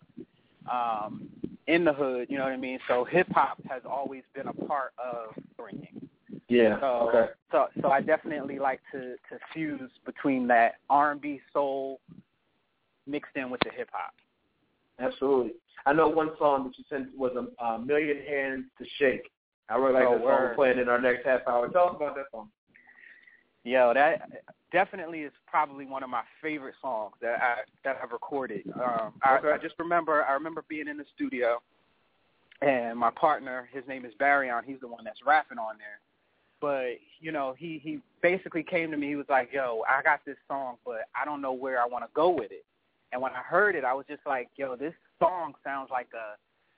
um, in the hood, you know what I mean. So hip hop has always been a part of ringing. Yeah. So Okay. so so I definitely like to to fuse between that R and B soul mixed in with the hip hop. Absolutely. I know one song that you sent was a, a million hands to shake. I really like Oh, that song. We're playing in our next half hour. Tell us about that song. Yo, that definitely is probably one of my favorite songs that I that I've recorded. Um, I, Okay. I just remember I remember being in the studio, and my partner, his name is Barryon, he's the one that's rapping on there. But you know, he he basically came to me. He was like, "Yo, I got this song, but I don't know where I want to go with it." And when I heard it, I was just like, "Yo, this song sounds like a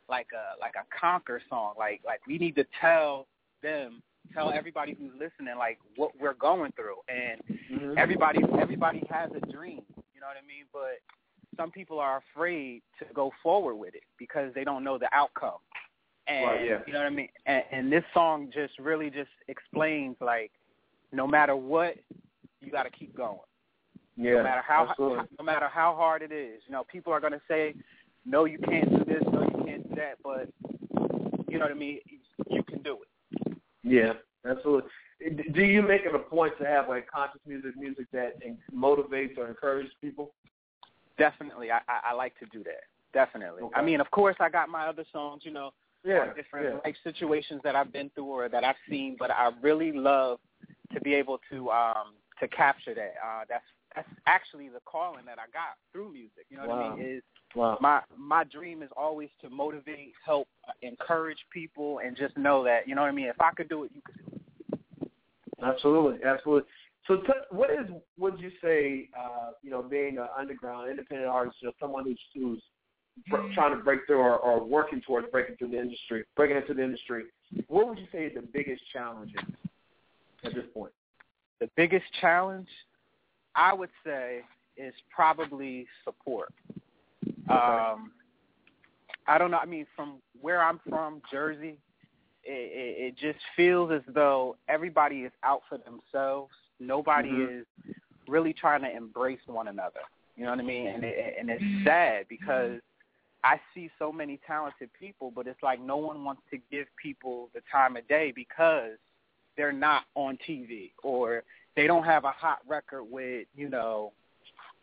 like a like a conquer song. Like like we need to tell them, tell everybody who's listening, like what we're going through. And Mm-hmm. everybody everybody has a dream, you know what I mean? But some people are afraid to go forward with it because they don't know the outcome. And Right, yeah. you know what I mean? And, and this song just really just explains like no matter what, you got to keep going. Yeah. no matter how absolutely. no matter how hard it is. You know, people are going to say, "No, you can't do this. No, you can't that." But you know what I mean? You can do it. Yeah, absolutely. Do you make it a point to have like conscious music, music that motivates or encourages people? Definitely, I, I, I like to do that. Definitely. Okay. I mean, of course, I got my other songs. You know, Yeah, different yeah. life situations that I've been through or that I've seen, but I really love to be able to um to capture that. Uh that's that's actually the calling that I got through music. You know what I mean? Is Wow. my my dream is always to motivate, help, uh, encourage people, and just know that you know what I mean. If I could do it, you could do it. Absolutely, absolutely. So, t- what is would you say? Uh, you know, being an underground independent artist, or someone who's who's br- trying to break through or, or working towards breaking through the industry, breaking into the industry. What would you say is the biggest challenge is at this point? The biggest challenge, I would say, is probably support. Um, I don't know. I mean, from where I'm from, Jersey, it, it, it just feels as though everybody is out for themselves. Nobody Mhm. is really trying to embrace one another. You know what I mean? And it, and it's sad because I see so many talented people, but it's like no one wants to give people the time of day because they're not on TV or they don't have a hot record with you know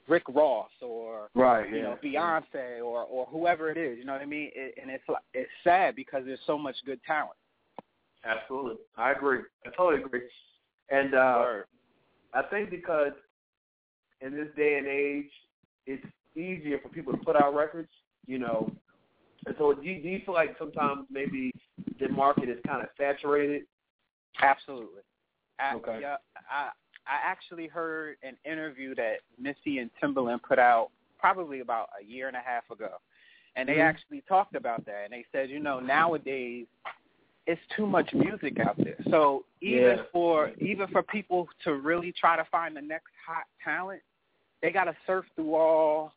Rick Ross or Right. you know Beyonce or or whoever it is. You know what I mean? It, and it's like it's sad because there's so much good talent. Absolutely, I agree. I totally agree. And uh, I think because in this day and age, it's easier easier for people to put out records. You know, and so do you, do you feel like sometimes maybe the market is kind of saturated? Absolutely. I, Okay. Yeah, I I actually heard an interview that Missy and Timbaland put out probably about a year and a half ago, and they Mhm. actually talked about that. And they said, you know, nowadays it's too much music out there. So even Yeah. for even for people to really try to find the next hot talent, they got to surf through all.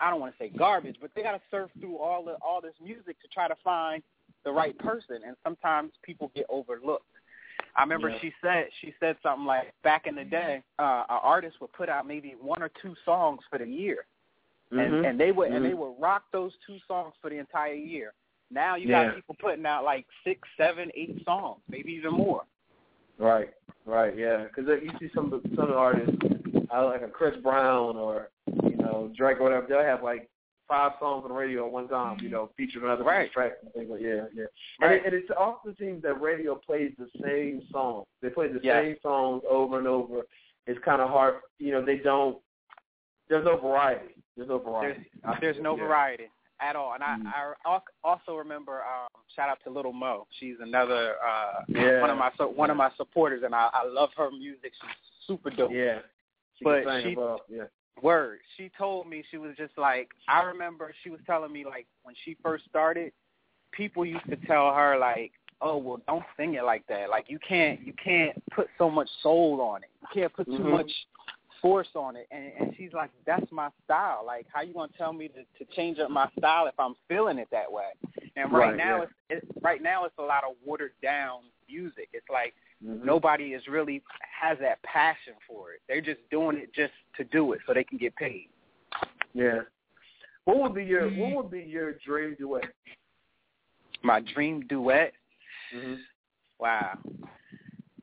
I don't want to say garbage, but they got to surf through all the all this music to try to find the right person, and sometimes people get overlooked. I remember Yeah. she said she said something like back in the day, uh, an artist would put out maybe one or two songs for the year, and Mhm. and they would and Mhm. they would rock those two songs for the entire year. Now you Yeah. got people putting out like six, seven, eight songs, maybe even more. Right, right, yeah. Because you see some of the, some of the artists, uh, like a Chris Brown or you know Drake or whatever, they'll have like five songs on the radio at one time, you know, featuring other Right. tracks and things like yeah, yeah. And, Right. it, and it often seems that radio plays the same song. They play the Yes. same songs over and over. It's kind of hard, you know. They don't. There's no variety. There's no variety. There's there's no Yeah. variety at all. And I Mm. I also remember um shout out to Little Mo. She's another uh Yeah. one of my one of my supporters and I I love her music. She's super dope. Yeah. She But she- Yeah. Word. She told me she was just like I remember she was telling me like when she first started, people used to tell her like, "Oh, well, don't sing it like that. Like you can't you can't put so much soul on it. You can't put too Mhm. much force on it." And and she's like, "That's my style. Like how you going to tell me to to change up my style if I'm feeling it that way?" And right, Right, now yeah. it's, it's right now it's a lot of watered down music. It's like Mhm. nobody is really has that passion for it. They're just doing it just to do it so they can get paid. Yeah. What would be your What would be your dream duet? My dream duet. Mm-hmm. Wow.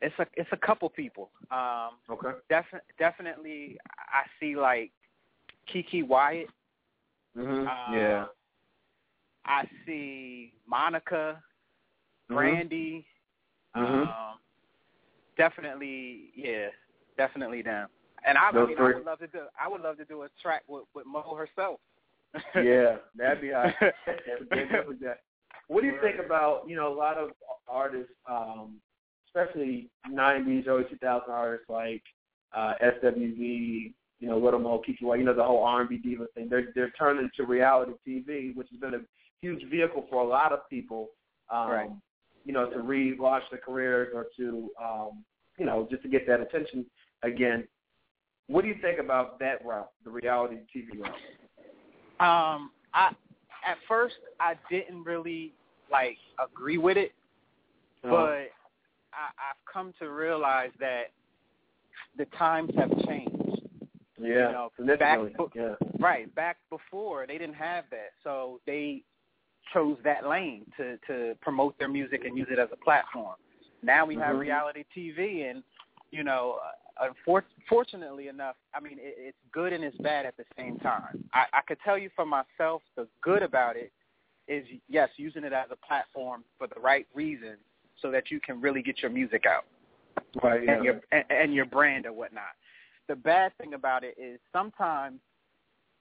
It's a it's a couple people. Um Okay. defi- definitely I see like Keke Wyatt. Mm-hmm. Uh, yeah. I see Monica, Mhm. Brandy. Mhm. Um definitely yeah, definitely them. And I, I mean three. I would love to do I would love to do a track with with Mo herself. yeah, that'd be all right. Definitely that. What do you think about you know a lot of artists, um, especially '90s, early 2000 artists like uh, SWV, you know, Little Mo, Keke Wyatt, you know, the whole R&B diva thing. They're they're turning to reality TV, which has been a huge vehicle for a lot of people. Um, Right. You know, to relaunch their careers or to um, you know just to get that attention again. What do you think about that route, the reality TV route? Um, I at first I didn't really like agree with it, Uh-huh. but I, I've come to realize that the times have changed. Yeah, You know, back- yeah. Right, back before they didn't have that, so they chose that lane to to promote their music and use it as a platform. Now we have Mhm. reality TV, and you know, uh, unfor- fortunately enough, I mean, it, it's good and it's bad at the same time. I, I could tell you for myself, the good about it is yes, using it as a platform for the right reason, so that you can really get your music out Right. Yeah. and your and, and your brand or whatnot. The bad thing about it is sometimes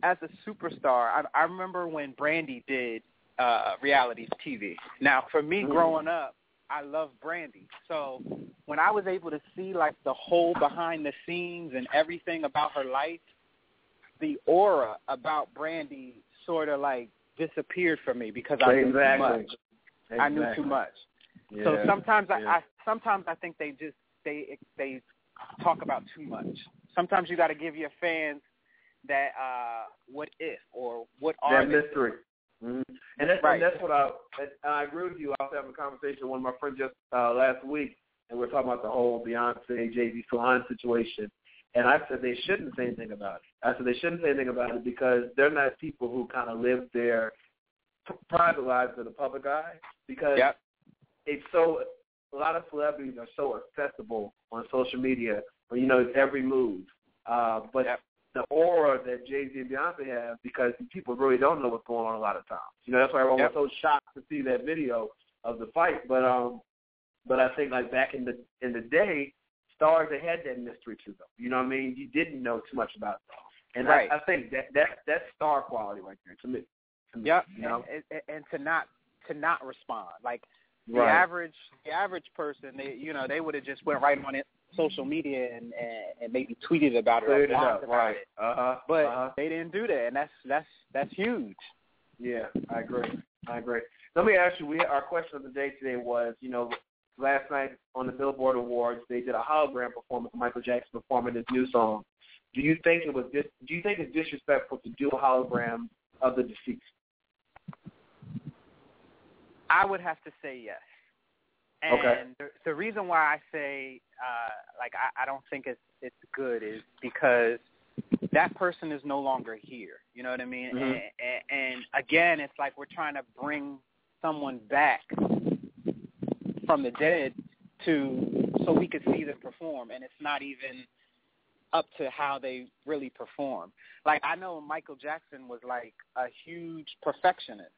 as a superstar, I, I remember when Brandy did uh reality TV. Now, for me Mhm. growing up, I love Brandy. So when I was able to see like the whole behind the scenes and everything about her life, the aura about Brandy sort of like disappeared for me because I knew exactly. too much. I knew too much. Yeah. So sometimes I, yeah. I sometimes I think they just they they talk about too much. Sometimes you got to give your fans that uh what if or what are that mystery. Mm-hmm. And that's Right. and that's what I I agree with you. I was having a conversation with one of my friends just uh, last week, and we are talking about the whole Beyonce Jay Z Solange situation. And I said they shouldn't say anything about it. I said they shouldn't say anything about it because they're not people who kind of live their p- private lives to the public eye. Because Yep. it's so a lot of celebrities are so accessible on social media, where you know it's every move. Uh, but Yep. The aura that Jay Z and Beyonce have, because people really don't know what's going on a lot of times. You know, that's why everyone Yep. was so shocked to see that video of the fight. But um, but I think like back in the in the day, stars they had that mystery to them. You know what I mean? You didn't know too much about them. And Right. I, I think that that that's star quality right there to me. To me Yep. You know? and, and, and to not to not respond. Like the Right. average the average person, they you know they would have just went right on it social media and and, and maybe tweeted about it or it blogged up, about right. it. Uh huh. But uh-huh. they didn't do that, and that's that's that's huge. Yeah, I agree. I agree. Let me ask you. We our question of the day today was, you know, last night on the Billboard Awards, they did a hologram performance of Michael Jackson performing his new song. Do you think it was dis- Do you think it's disrespectful to do a hologram of the deceased? I would have to say yes. And Okay. the, the reason why I say uh, like I, I don't think it's it's good is because that person is no longer here. You know what I mean? Mhm. And, and, and again, it's like we're trying to bring someone back from the dead to so we could see them perform, and it's not even up to how they really perform. Like I know Michael Jackson was like a huge perfectionist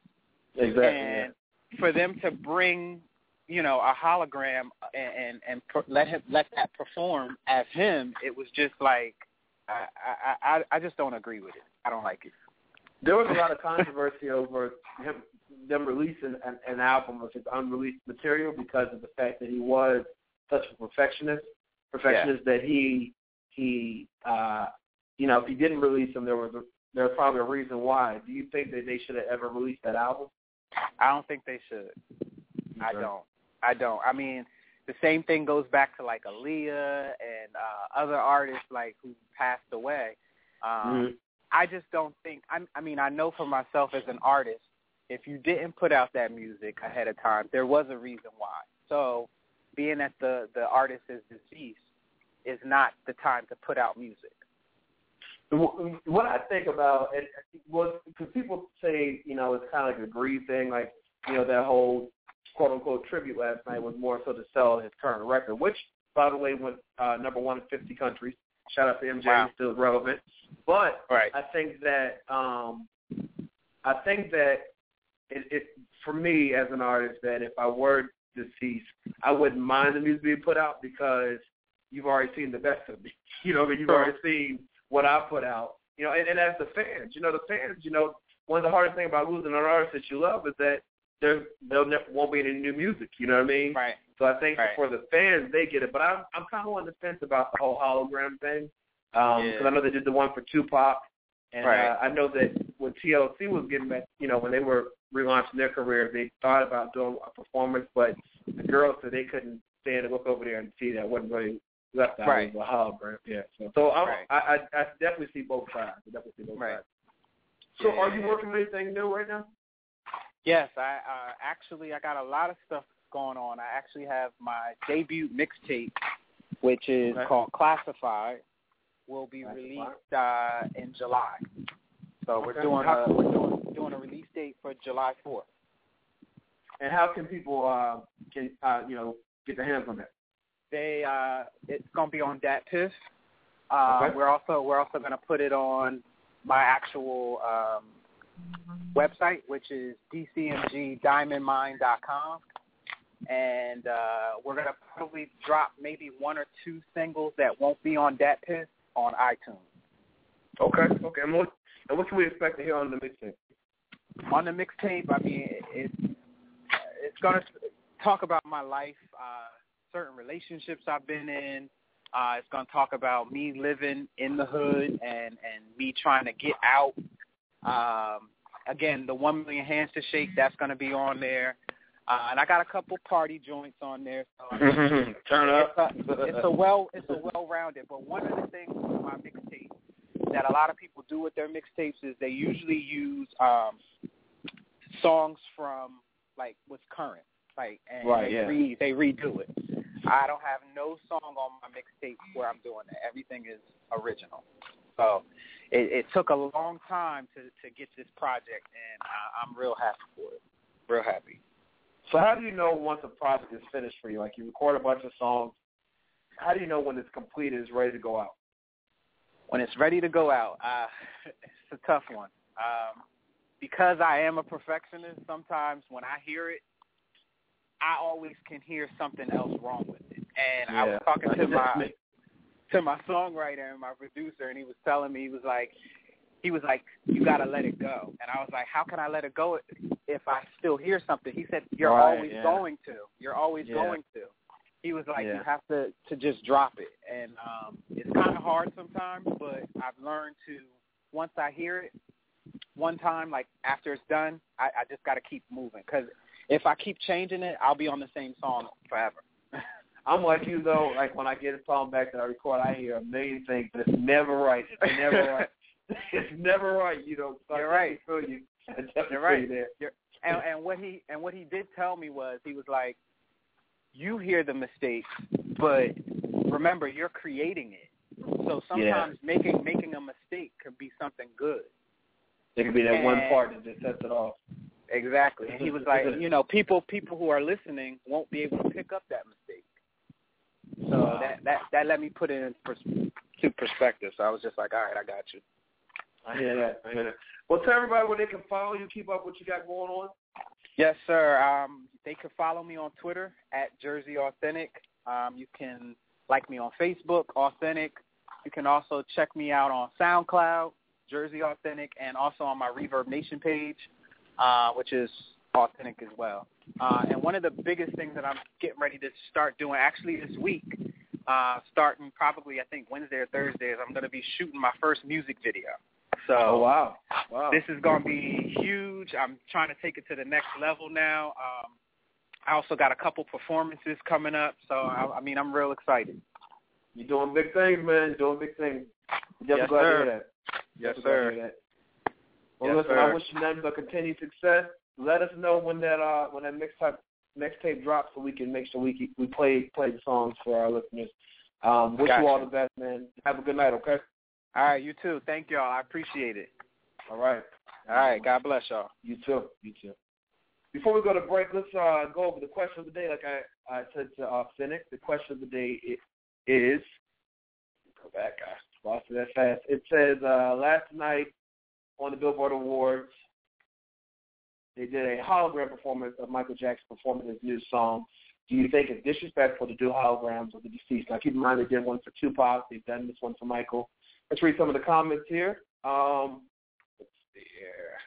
Exactly. and for them to bring you know a hologram and and, and let him let that perform as him it was just like I, I I I just don't agree with it i don't like it There was a lot of controversy over him them releasing an, an album of his unreleased material because of the fact that he was such a perfectionist. Perfectionist that he he uh you know if he didn't release them there was a, there was probably a reason why. Do you think that they should have ever released that album? I don't think they should i don't i don't i mean the same thing goes back to like Aaliyah and uh other artists like who passed away um Mhm. I just don't think. I, I mean, I know for myself as an artist, if you didn't put out that music ahead of time, there was a reason why. So, being that the the artist is deceased, is not the time to put out music. Wh- What I think about it was because people say you know it's kind of like a greed thing, like you know that whole quote unquote tribute last night was more so to sell his current record, which by the way went uh, number one in 50 countries. Shout out to MJ, Wow. still relevant. But Right. I think that um, I think that it, it for me as an artist that if I were deceased, I wouldn't mind the music being put out because you've already seen the best of me. You know, I mean, you've already seen what I put out. You know, and, and as the fans, you know, the fans, you know, one of the hardest things about losing an artist that you love is that there there won't be any new music. You know what I mean? Right. So I think Right. for the fans, they get it. But I'm I'm kind of on the fence about the whole hologram thing because Yeah. I know they did the one for Tupac, and Right. uh, I know that when TLC was getting back, you know, when they were relaunching their career, they thought about doing a performance, but the girls said they couldn't stand to look over there and see that wasn't really left out Right. a hologram. Yeah. So, so I'm, Right. I, I I definitely see both sides. I definitely see both Right. sides. So, Yeah. are you working on anything new right now? Yes, I uh, actually I got a lot of stuff going on. I actually have my debut mixtape, which is Okay. called Classified, will be Classified. released uh, in July. So we're doing a we're doing doing a release date for July fourth. And how can people uh can uh you know get their hands on that? They uh, it's gonna be on DatPiff. Uh, Okay. We're also we're also gonna put it on my actual um, website, which is dcmgdiamondmine.com. And uh, we're gonna probably drop maybe one or two singles that won't be on DatPiff on iTunes. Okay. Okay. And what and what can we expect to hear on the mixtape? on the mixtape, I mean, it, it's it's gonna talk about my life, uh, certain relationships I've been in. Uh, it's gonna talk about me living in the hood and and me trying to get out. Um, again, the one million hands to shake that's gonna be on there, uh, and I got a couple party joints on there. So Turn up. it's a, it's a well it's a well rounded. But one of the things with my mixtape that a lot of people do with their mixtapes is they usually use um songs from like what's current. Like and Right, they yeah. re they redo it. I don't have no song on my mixtape where I'm doing that. Everything is original. So it, it took a long time to to get this project and I, I'm real happy for it. Real happy. So how do you know once a project is finished for you? Like you record a bunch of songs. How do you know when it's complete and it's ready to go out? when it's ready to go out, uh, it's a tough one. Um, because I am a perfectionist, sometimes when I hear it, I always can hear something else wrong with it. And I was talking to my to my songwriter and my producer, and he was telling me he was like, he was like, you gotta let it go, and I was like, how can I let it go if I still hear something? He said, you're Right, always yeah. going to, you're always Yeah. going to. He was like, Yeah. you have to to just drop it, and um, it's kind of hard sometimes, but I've learned to once I hear it one time, like after it's done, I, I just got to keep moving because if I keep changing it, I'll be on the same song forever. I'm like you though. Like when I get a song back that I record, I hear a million things, but it's never right. It's never right. It's never right. You know. So You're right. Feel you. I You're right. There. You're, and, and what he and what he did tell me was he was like, you hear the mistakes, but remember you're creating it. So sometimes making making a mistake could be something good. There could be that one part that just sets it off. Exactly. And he was like, you know, people people who are listening won't be able to pick up that mistake. So Wow. that that that let me put it in pers- to perspective. So I was just like, all right, I got you. I hear that. I hear that. Well, tell everybody where they can follow you, keep up what you got going on. Yes, sir. Um, they can follow me on Twitter at Jerzee Authentik. Um, you can like me on Facebook, Authentik. You can also check me out on SoundCloud, Jerzee Authentik, and also on my ReverbNation page, uh, which is authentic as well. Uh, and one of the biggest things that I'm getting ready to start doing, actually this week, uh, starting probably I think Wednesday or Thursday, is I'm going to be shooting my first music video. So Oh wow, wow. this is going to be huge. I'm trying to take it to the next level now. Um, I also got a couple performances coming up, so I, I mean, I'm real excited. You're doing big things, man. You're doing big things. Definitely Yes, glad to sir. hear that. Yes, Definitely glad to sir. Well, Yes, listen, I sir. wish you nothing but continued success. Let us know when that uh when that mixtape mixtape drops, so we can make sure we we play play the songs for our listeners. Um, wish Gotcha. you all the best, man. Have a good night, okay? All right, you too. Thank y'all. I appreciate it. All right. All right, God bless y'all. You too. You too. Before we go to break, let's uh, go over the question of the day. Like I, I said to uh, Cynic, the question of the day is go back. I lost it that fast. It says uh, last night on the Billboard Awards, they did a hologram performance of Michael Jackson performing his new song. Do you think it's disrespectful to do holograms of the deceased? Now, keep in mind they did one for Tupac. They've done this one for Michael. Let's read some of the comments here. Um, let's see here.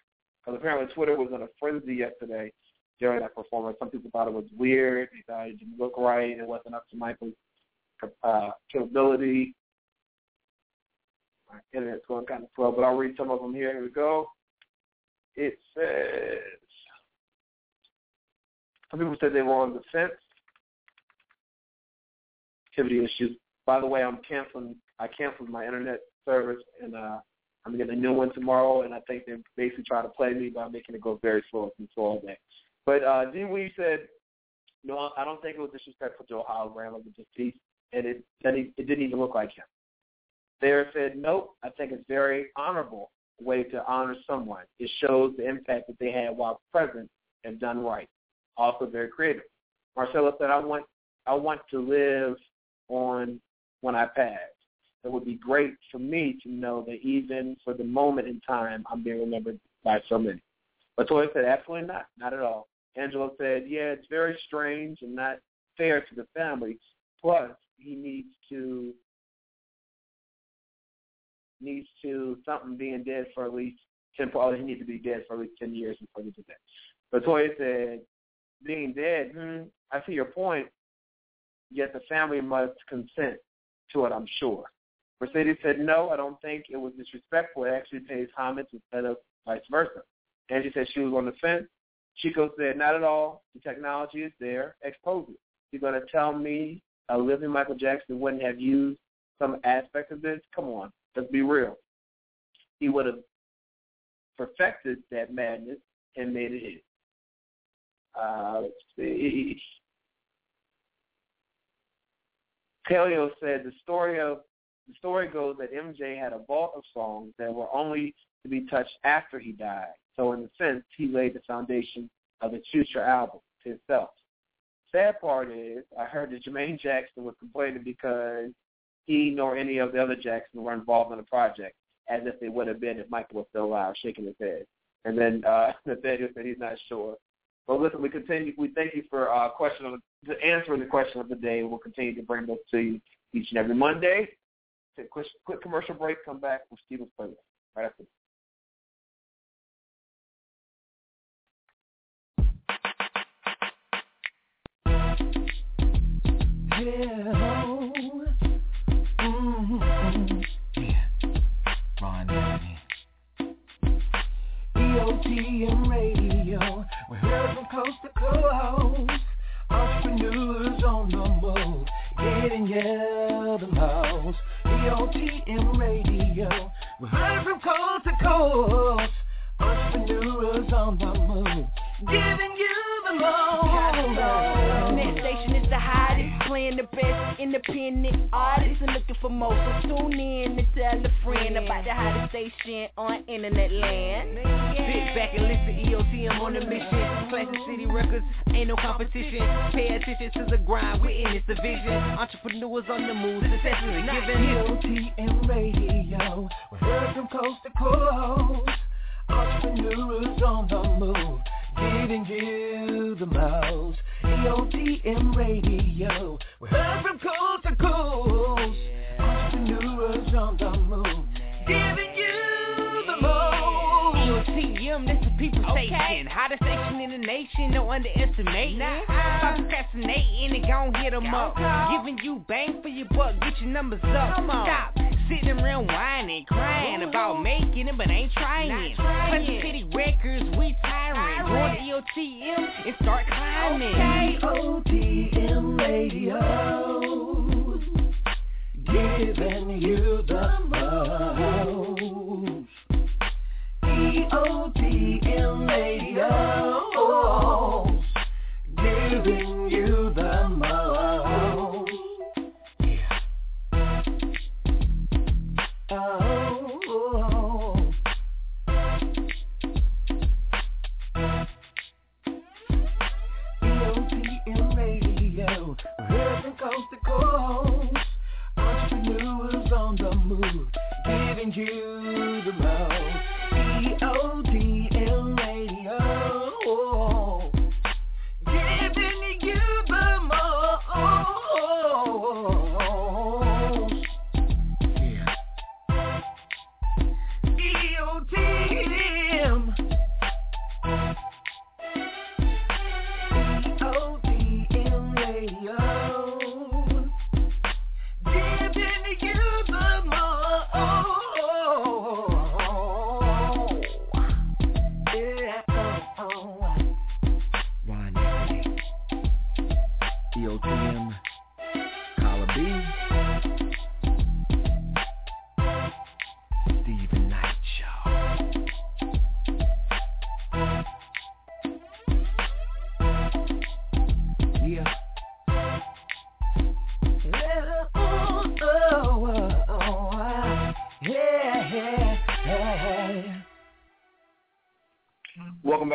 Because apparently Twitter was in a frenzy yesterday during that performance. Some people thought it was weird. They thought it didn't look right. It wasn't up to Michael's uh, capability. My internet's going kind of slow, but I'll read some of them here. Here we go. It says some people said they were on the fence. Activity issues. By the way, I'm canceling. I canceled my internet service, and uh, I'm getting a new one tomorrow. And I think they're basically trying to play me by making it go very slow and slow all day. But uh, Dean Weave said, "No, I don't think it was disrespectful to a hologram of the deceased, and it it didn't even look like him." Thayer said, "Nope, I think it's very honorable way to honor someone. It shows the impact that they had while present and done right. Also very creative." Marcella said, "I want I want to live on when I pass. It would be great for me to know that even for the moment in time, I'm being remembered by so many." Latoya said, "Absolutely not, not at all." Angela said, "Yeah, it's very strange and not fair to the family. Plus, he needs to needs to something being dead for at least ten. He needs to be dead for at least ten years before he did that." Latoya said, "Being dead, hmm, I see your point. Yet the family must consent to it. I'm sure." Mercedes said, "No, I don't think it was disrespectful. It actually pays homage instead of vice versa." Angie said she was on the fence. Chico said, not at all. The technology is there. Expose it. You're going to tell me a living Michael Jackson wouldn't have used some aspect of this? Come on. Let's be real. He would have perfected that madness and made it his. Uh, let's see. Calio said the story of the story goes that MJ had a vault of songs that were only to be touched after he died. So in a sense, he laid the foundation of his future album to himself. Sad part is, I heard that Jermaine Jackson was complaining because he nor any of the other Jacksons were involved in the project, as if they would have been if Michael was still alive, shaking his head. And then uh, Nathaniel said he's not sure. But listen, we continue. We thank you for uh, question of answering the question of the day. We'll continue to bring those to you each and every Monday. take a quick, quick commercial break. Come back with Steven's playlist right after. Yeah. EOTM Radio. We're heard from coast to coast. Entrepreneurs on the move. Getting you the most. EOTM Radio. We're heard from coast to coast. Entrepreneurs on the move. Giving you the most. Net station is the hottest, playing the best independent artists and looking for more. So tune in and tell a friend about the hottest station on internet land. Sit back and listen, to EOTM on a mission. Classic City Records, ain't no competition. Pay attention to the grind, we're in this division. Entrepreneurs on the move, success is given. EOTM Radio. We're heard from coast to coast. Entrepreneurs on the move. Giving you the most. EOTM Radio. We're heard from coast to coast. Entrepreneurs on the move. Giving you the most. EOTM, this is people station. Hottest station in the nation, no underestimating. Stop procrastinating and gon' hit 'em up. Giving you bang for your buck, get your numbers up. Stop sitting around whining, crying about making it, but ain't trying. Classic City Records, we tiring. Join the EOTM and start climbing. EOTM Radio. Giving you the most. EOTM Radio. Giving you coast. Entrepreneurs on the move, giving you the most.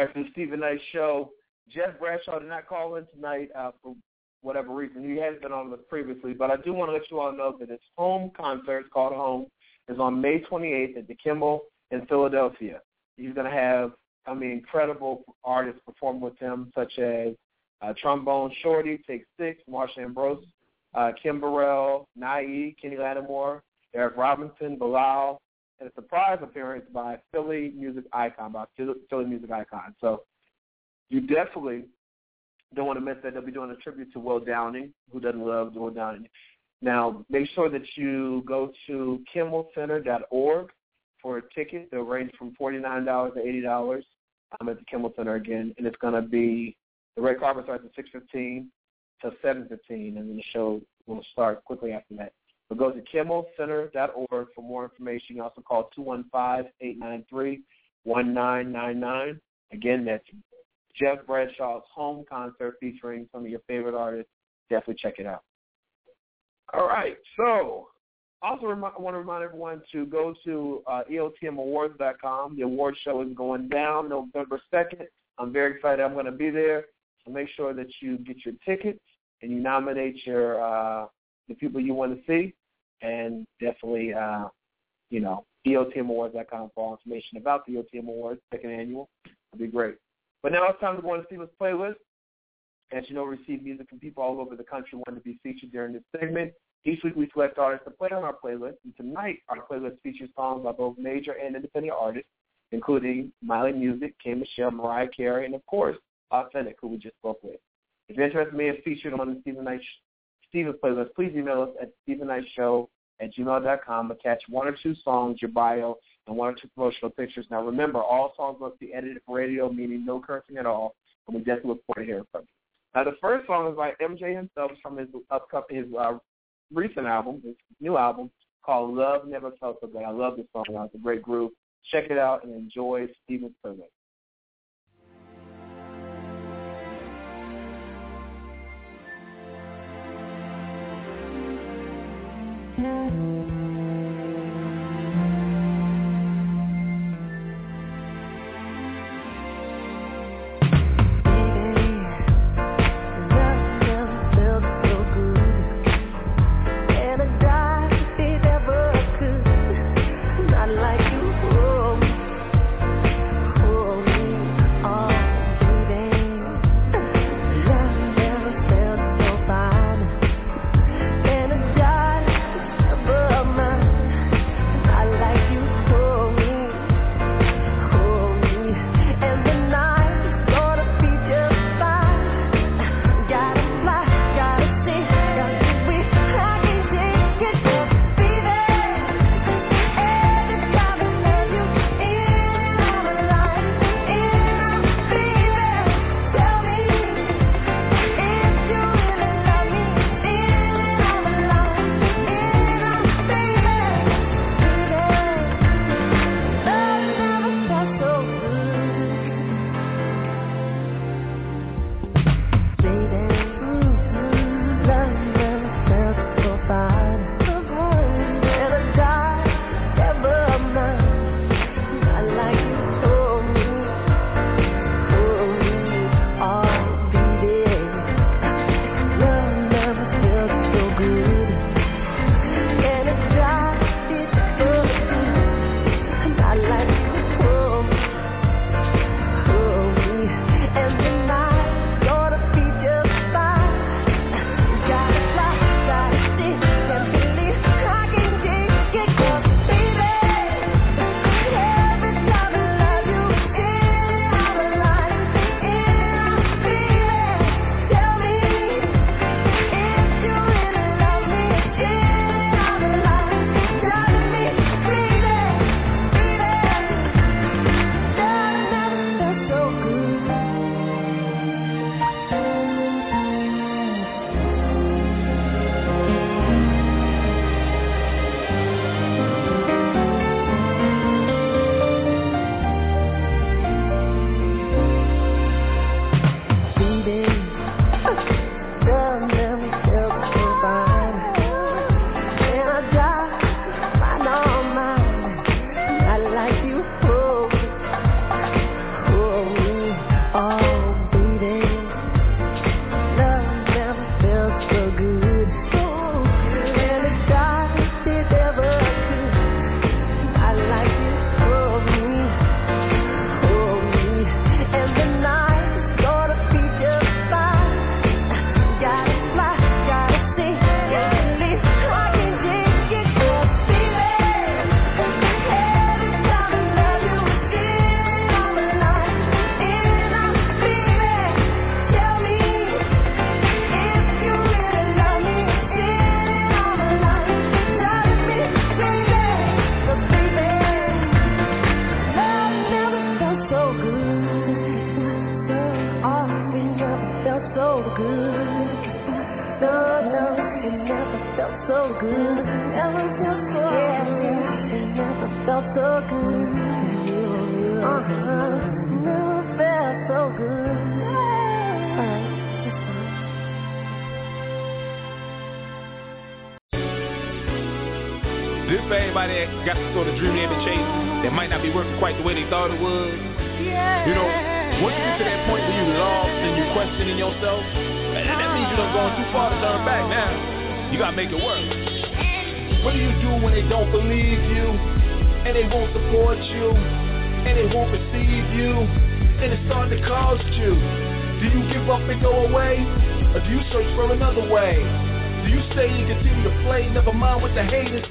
Back the Steven Knight Show. Jeff Bradshaw did not call in tonight uh, for whatever reason. He has been on with us previously, but I do want to let you all know that his home concert, called Home, is on May 28th at the Kimmel in Philadelphia. He's going to have, I mean, incredible artists perform with him, such as uh, Trombone Shorty, Take Six, Marsha Ambrosius, uh, Kim Burrell, Naive, Kenny Lattimore, Eric Roberson, Bilal, and a surprise appearance by Philly music icon, by Philly music icon. So you definitely don't want to miss that. They'll be doing a tribute to Will Downing, who doesn't love Will Downing. Now, make sure that you go to kimmelcenter.org for a ticket. They'll range from $49 to $80 um, at the Kimmel Center again, and it's going to be the red carpet starts at 6:15 to 7:15, and then the show will start quickly after that. So go to kimmelcenter.org for more information. You can also call 215-893-1999. Again, that's Jeff Bradshaw's home concert featuring some of your favorite artists. Definitely check it out. All right, so also I want to remind everyone to go to uh, EOTMAwards.com. The award show is going down November 2nd. I'm very excited. I'm going to be there. So make sure that you get your tickets and you nominate your uh, the people you want to see, and definitely, uh, you know, EOTMAwards.com for all information about the EOTM Awards, second annual. It'll be great. But now it's time to go on to Steven's playlist. As you know, we receive music from people all over the country wanting to be featured during this segment. Each week we select artists to play on our playlist, and tonight our playlist features songs by both major and independent artists, including Mali Music, K. Michelle, Mariah Carey, and of course, Authentik, who we just spoke with. If you're interested in being featured on the Steven Knight Steven's playlist, please email us at stephennightshow at gmail.com. Attach one or two songs, your bio, and one or two promotional pictures. Now remember, all songs must be edited for radio, meaning no cursing at all, and we definitely look forward to hearing from you. Now the first song is by MJ himself from his upcoming, his uh, recent album, his new album called Love Never Felt So Good. I love this song. It's a great groove. Check it out and enjoy Steven's playlist. another way. Do you say you continue to play? Never mind what the haters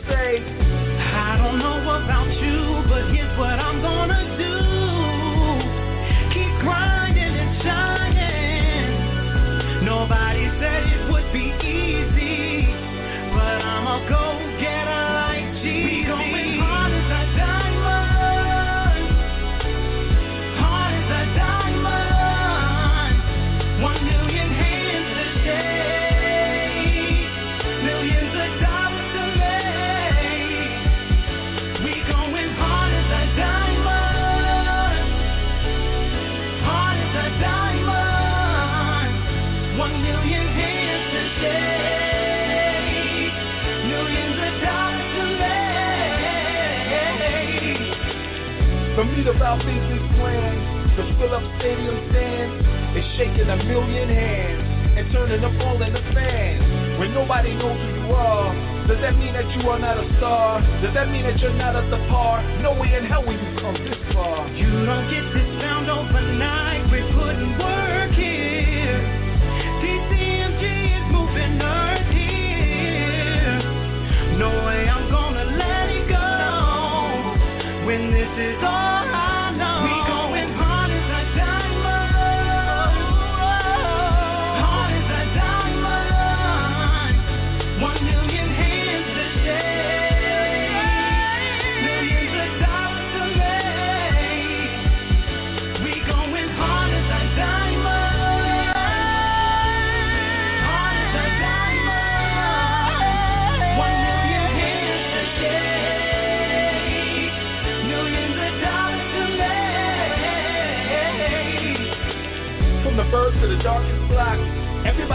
You don't get this.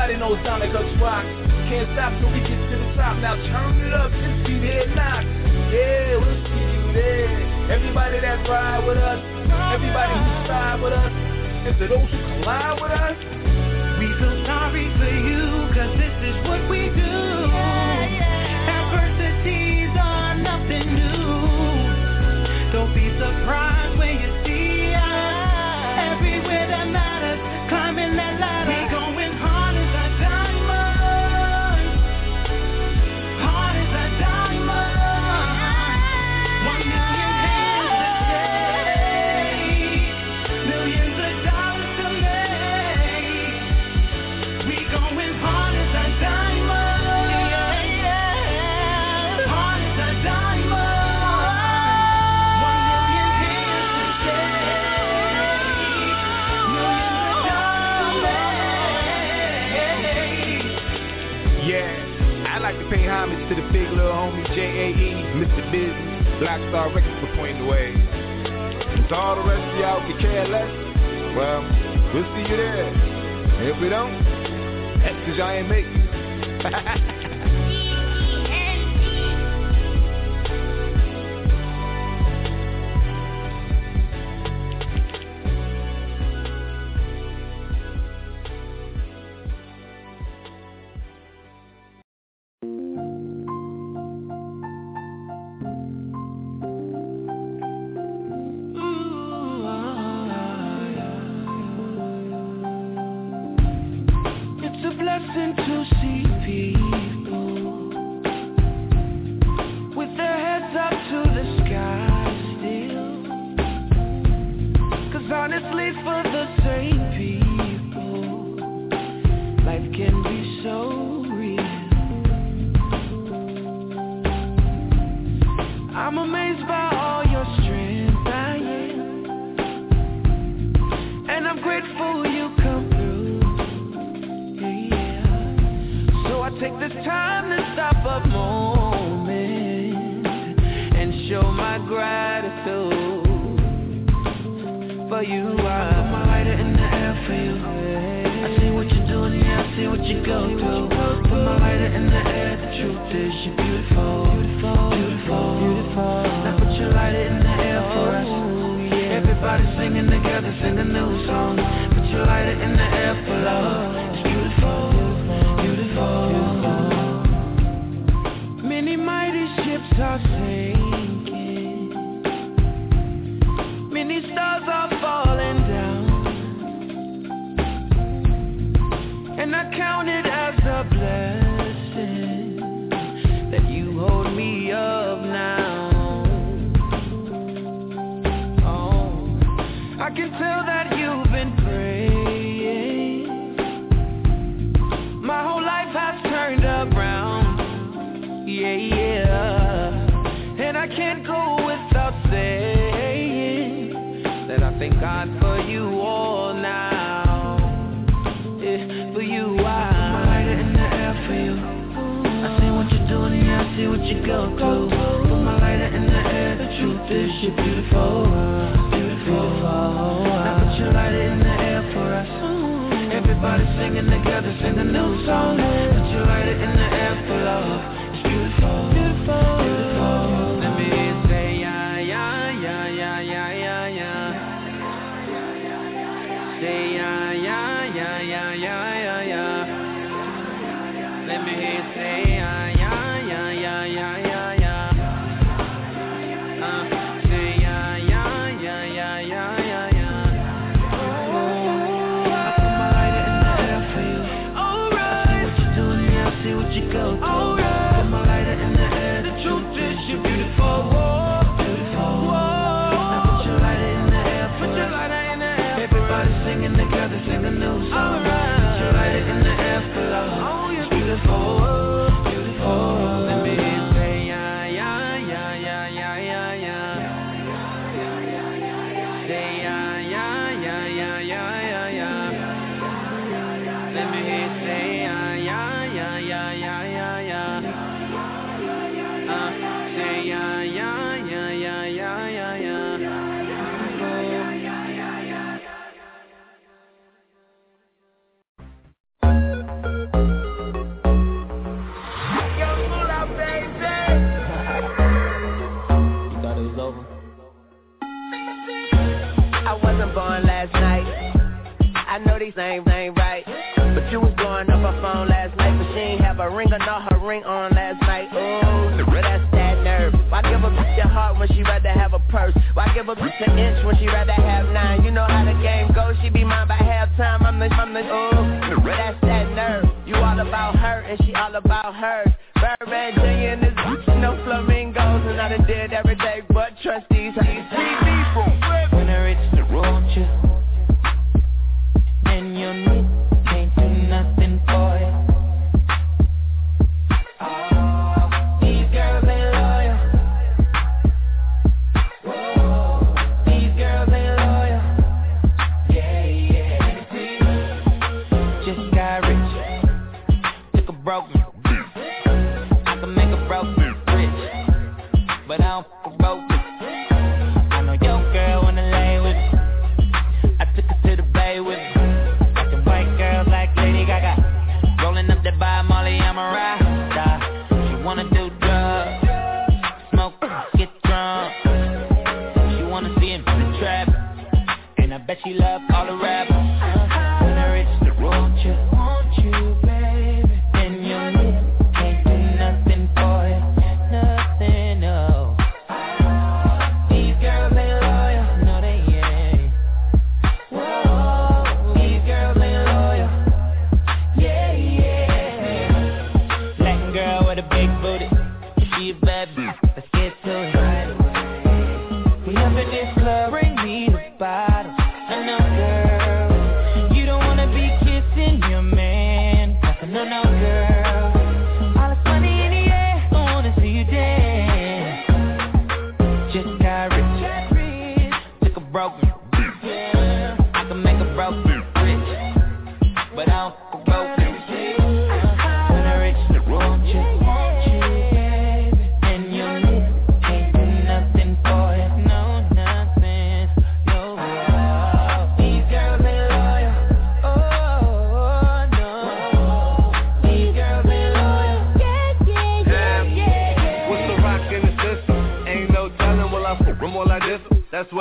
Everybody knows Donicus rock. Can't stop till we get to the top. Now turn it up, just be there knock. Yeah, we'll see you there. Everybody that ride with us, everybody who side with us, and to those who collide with us, we feel sorry for you, cause this is what we do. to the big little homie J.A.E., Mr. Business, Black Star Records for pointing the way. Since all the rest of y'all can care less, well, we'll see you there. And if we don't, that's because y'all ain't making it. name, name right. But you was blowing up her phone last night, but she ain't have a ring or not her ring on last night. Ooh, that's that nerve. Why give a bitch your heart when she rather have a purse? Why give a bitch an inch when she rather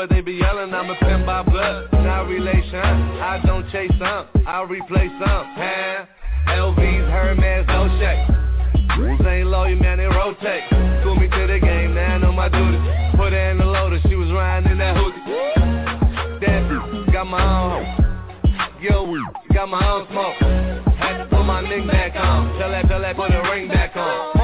boy, they be yelling, I'm a pin by blood, not relation. I don't chase some, I replace some. Huh? LV's, Hermes, no shake. St. Louis, man, they rotate. School me to the game, now I know my duty. Put her in the loader, she was riding in that hoodie. That got my own. home. Yo, got my own smoke. Had to put my ring back on. Tell that, tell that, put the ring back on.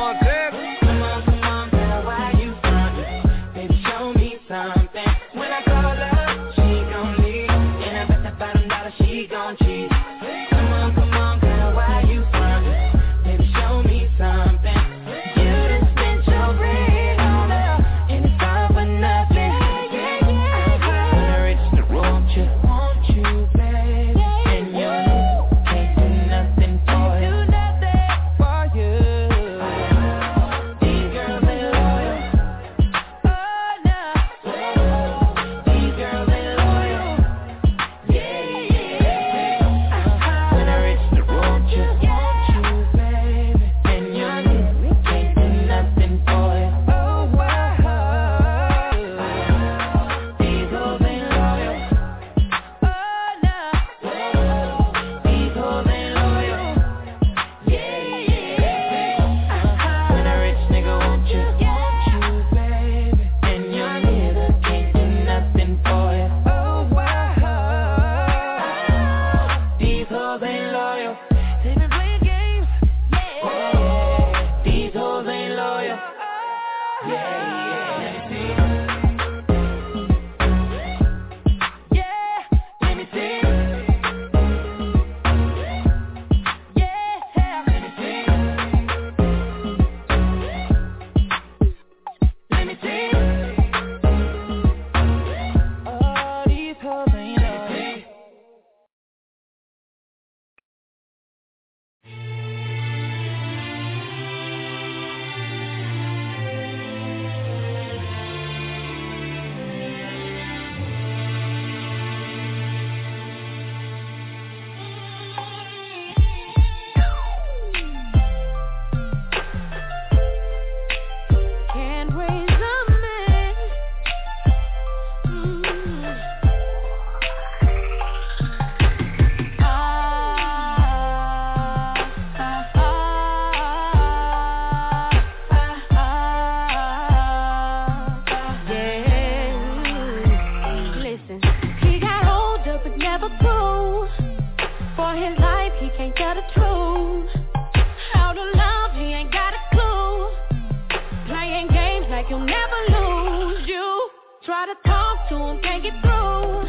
you'll never lose you. Try to talk to him, can't get through.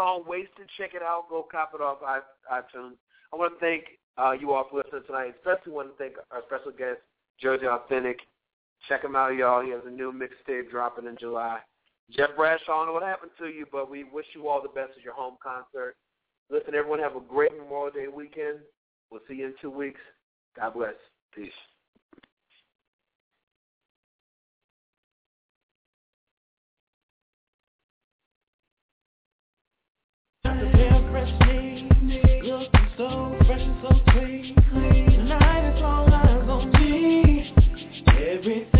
All wasted. Check it out. Go cop it off iTunes. I want to thank uh, you all for listening tonight. Especially want to thank our special guest, Jerzee Authentik. Check him out, y'all. He has a new mixtape dropping in July. Jeff Bradshaw, I don't know what happened to you, but we wish you all the best at your home concert. Listen, everyone, have a great Memorial Day weekend. We'll see you in two weeks. God bless. Peace. Fresh, looking